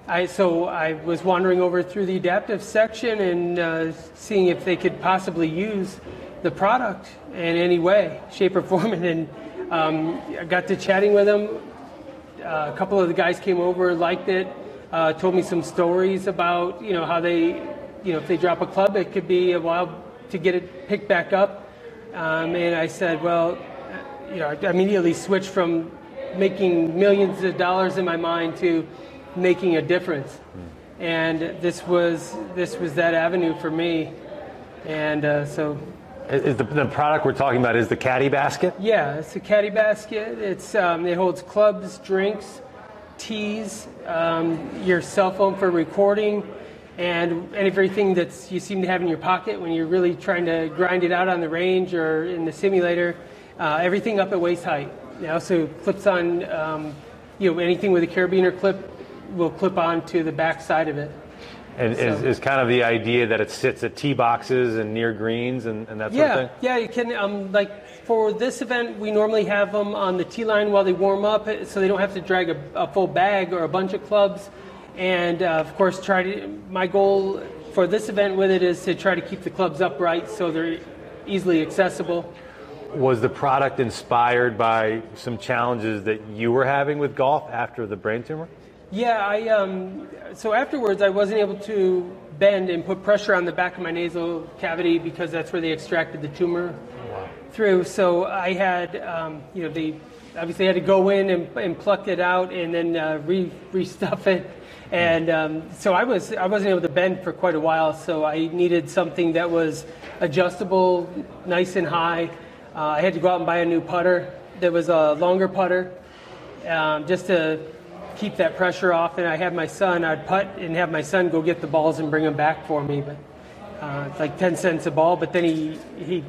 [SPEAKER 13] I, so I was wandering over through the adaptive section and uh, seeing if they could possibly use the product in any way, shape, or form. And then um, I got to chatting with them. Uh, a couple of the guys came over, liked it, uh, told me some stories about you know how they you know, if they drop a club, it could be a while to get it picked back up. Um, and I said, well, you know, I immediately switched from making millions of dollars in my mind to making a difference. And this was this was that avenue for me. And uh, so
[SPEAKER 4] Is the, the product we're talking about is the caddy basket?
[SPEAKER 13] yeah, it's a caddy basket. It's um, it holds clubs, drinks, tees, um, your cell phone for recording, and everything that you seem to have in your pocket when you're really trying to grind it out on the range or in the simulator. Uh, everything up at waist height. It also clips on, um, you know, anything with a carabiner clip will clip on to the back side of it.
[SPEAKER 4] And is,
[SPEAKER 13] So-
[SPEAKER 4] is kind of the idea that it sits at tee boxes and near greens and, and that sort
[SPEAKER 13] yeah,
[SPEAKER 4] of thing?
[SPEAKER 13] yeah, you can. Um, like for this event, we normally have them on the tee line while they warm up, so they don't have to drag a, a full bag or a bunch of clubs. And uh, of course, try to. My goal for this event with it is to try to keep the clubs upright so they're easily accessible.
[SPEAKER 4] Was the product inspired by some challenges that you were having with golf after the brain tumor?
[SPEAKER 13] Yeah, I um, so afterwards I wasn't able to bend and put pressure on the back of my nasal cavity because that's where they extracted the tumor through. So I had, um, you know, they obviously had to go in and, and pluck it out and then uh, re restuff it. And um, so I was I wasn't able to bend for quite a while. So I needed something that was adjustable, nice and high. Uh, I had to go out and buy a new putter that was a longer putter, um, just to keep that pressure off. And I had my son, I'd putt and have my son go get the balls and bring them back for me. But uh, it's like 10 cents a ball. But then he, he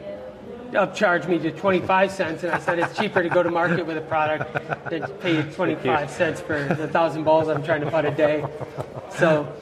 [SPEAKER 13] upcharged me to 25 cents. And I said, it's cheaper to go to market with a product than to pay you 25 cents for the thousand balls I'm trying to putt a day. So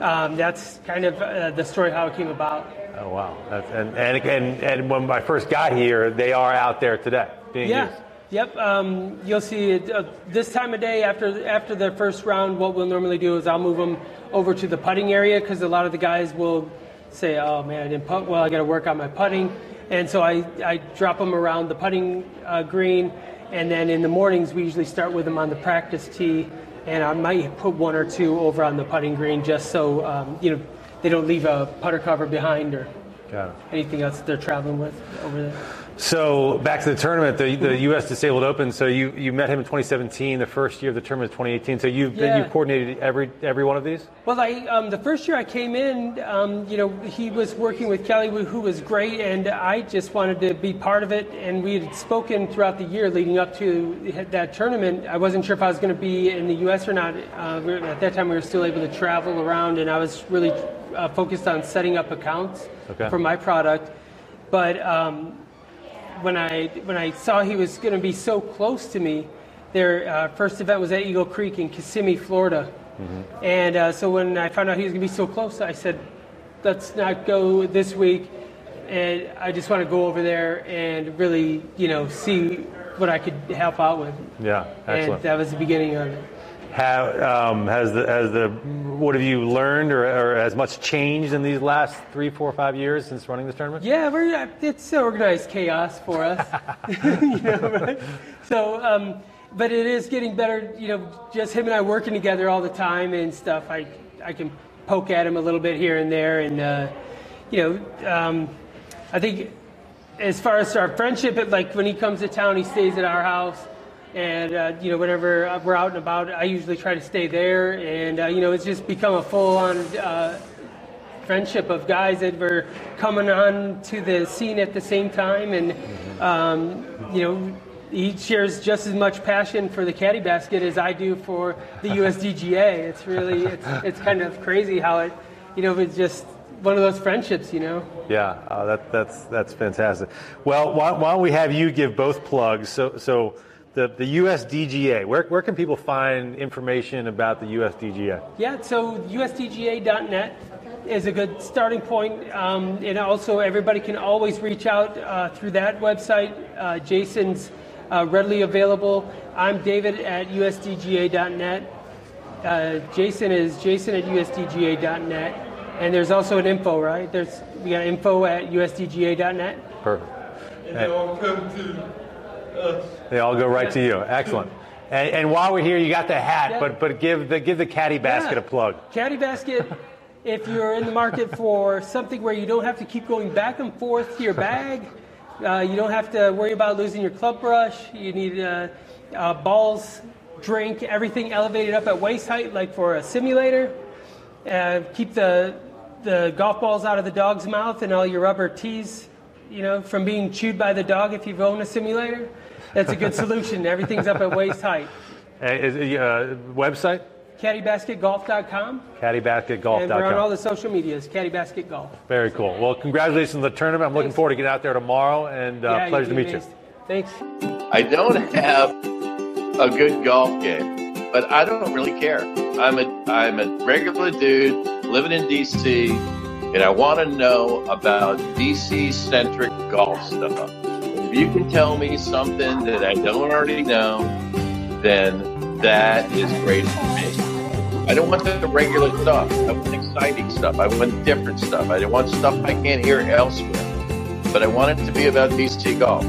[SPEAKER 13] um, that's kind of uh, the story how it came about.
[SPEAKER 4] Oh wow! That's, and, and and and when I first got here, they are out there today being
[SPEAKER 13] yeah.
[SPEAKER 4] used.
[SPEAKER 13] Yep. Um, you'll see it uh, this time of day after after the first round. What we'll normally do is I'll move them over to the putting area because a lot of the guys will say, "Oh man, I didn't putt well. I got to work on my putting," and so I I drop them around the putting uh, green, and then in the mornings we usually start with them on the practice tee, and I might put one or two over on the putting green just so um, you know they don't leave a putter cover behind or
[SPEAKER 4] Got
[SPEAKER 13] anything else that they're traveling with over there.
[SPEAKER 4] So back to the tournament, the, the U.S. Disabled Open. So you, you met him in 2017, the first year of the tournament, 2018. So you've been,
[SPEAKER 13] Yeah.
[SPEAKER 4] you coordinated every every one of these.
[SPEAKER 13] Well, I um, the first year I came in, um, you know, he was working with Kelly, who who was great, and I just wanted to be part of it. And we had spoken throughout the year leading up to that tournament. I wasn't sure if I was going to be in the U.S. or not. Uh, at that time, we were still able to travel around, and I was really uh, focused on setting up accounts
[SPEAKER 4] Okay.
[SPEAKER 13] for my product. But um, when I when I saw he was going to be so close to me, their uh, first event was at Eagle Creek in Kissimmee, Florida. And uh, so when I found out he was going to be so close, I said, let's not go this week. And I just want to go over there and really, you know, see what I could help out with.
[SPEAKER 4] Yeah, excellent.
[SPEAKER 13] And that was the beginning of it.
[SPEAKER 4] How um, has the has the what have you learned, or, or has much changed in these last three, four, five years since running this tournament?
[SPEAKER 13] Yeah, we're, it's organized chaos for us. you know, right? So, um, but it is getting better. You know, just him and I working together all the time and stuff. I I can poke at him a little bit here and there, and uh, you know, um, I think as far as our friendship, it, like when he comes to town, he stays at our house. And uh, you know, whenever we're out and about, I usually try to stay there. And uh, you know, it's just become a full-on uh, friendship of guys that were coming on to the scene at the same time, and um, you know, he shares just as much passion for the caddy basket as I do for the USDGA. It's really, it's, it's kind of crazy how it, you know, it's just one of those friendships, you know.
[SPEAKER 4] Yeah, uh, that, that's that's fantastic. Well, why, why don't we have you give both plugs? So, so the the USDGA. Where where can people find information about the USDGA?
[SPEAKER 13] Yeah, so USDGA.net is a good starting point. Um, and also, everybody can always reach out uh, through that website. Uh, Jason's uh, readily available. I'm David at USDGA.net. Uh, Jason is Jason at USDGA.net. And there's also an info, right? There's we got info at USDGA.net.
[SPEAKER 4] Perfect.
[SPEAKER 8] And they all come to us.
[SPEAKER 4] They all go right to you. Excellent. And, and while we're here, you got the hat,
[SPEAKER 13] Yeah.
[SPEAKER 4] but but give the give the caddy basket a plug.
[SPEAKER 13] Caddy basket, if you're in the market for something where you don't have to keep going back and forth to your bag, uh, you don't have to worry about losing your club brush, you need uh, uh, balls, drink, everything elevated up at waist height, like for a simulator. Uh, keep the, the golf balls out of the dog's mouth and all your rubber tees, you know, from being chewed by the dog if you've owned a simulator. That's a good solution. Everything's up at waist height.
[SPEAKER 4] Uh, is, it, uh, website
[SPEAKER 13] CaddyBasketGolf.com. CaddyBasketGolf.com. And we're on all the social medias, Caddy Basket
[SPEAKER 4] Very cool. Well, congratulations on the tournament. I'm looking forward to getting out there tomorrow, and uh,
[SPEAKER 13] Yeah,
[SPEAKER 4] pleasure to
[SPEAKER 13] be
[SPEAKER 4] meet you.
[SPEAKER 13] Thanks.
[SPEAKER 5] I don't have a good golf game, but I don't really care. I'm a I'm a regular dude living in DC, and I want to know about DC centric golf stuff. If you can tell me something that I don't already know, then that is great for me. I don't want the regular stuff. I want exciting stuff. I want different stuff. I don't want stuff I can't hear elsewhere. But I want it to be about DC golf.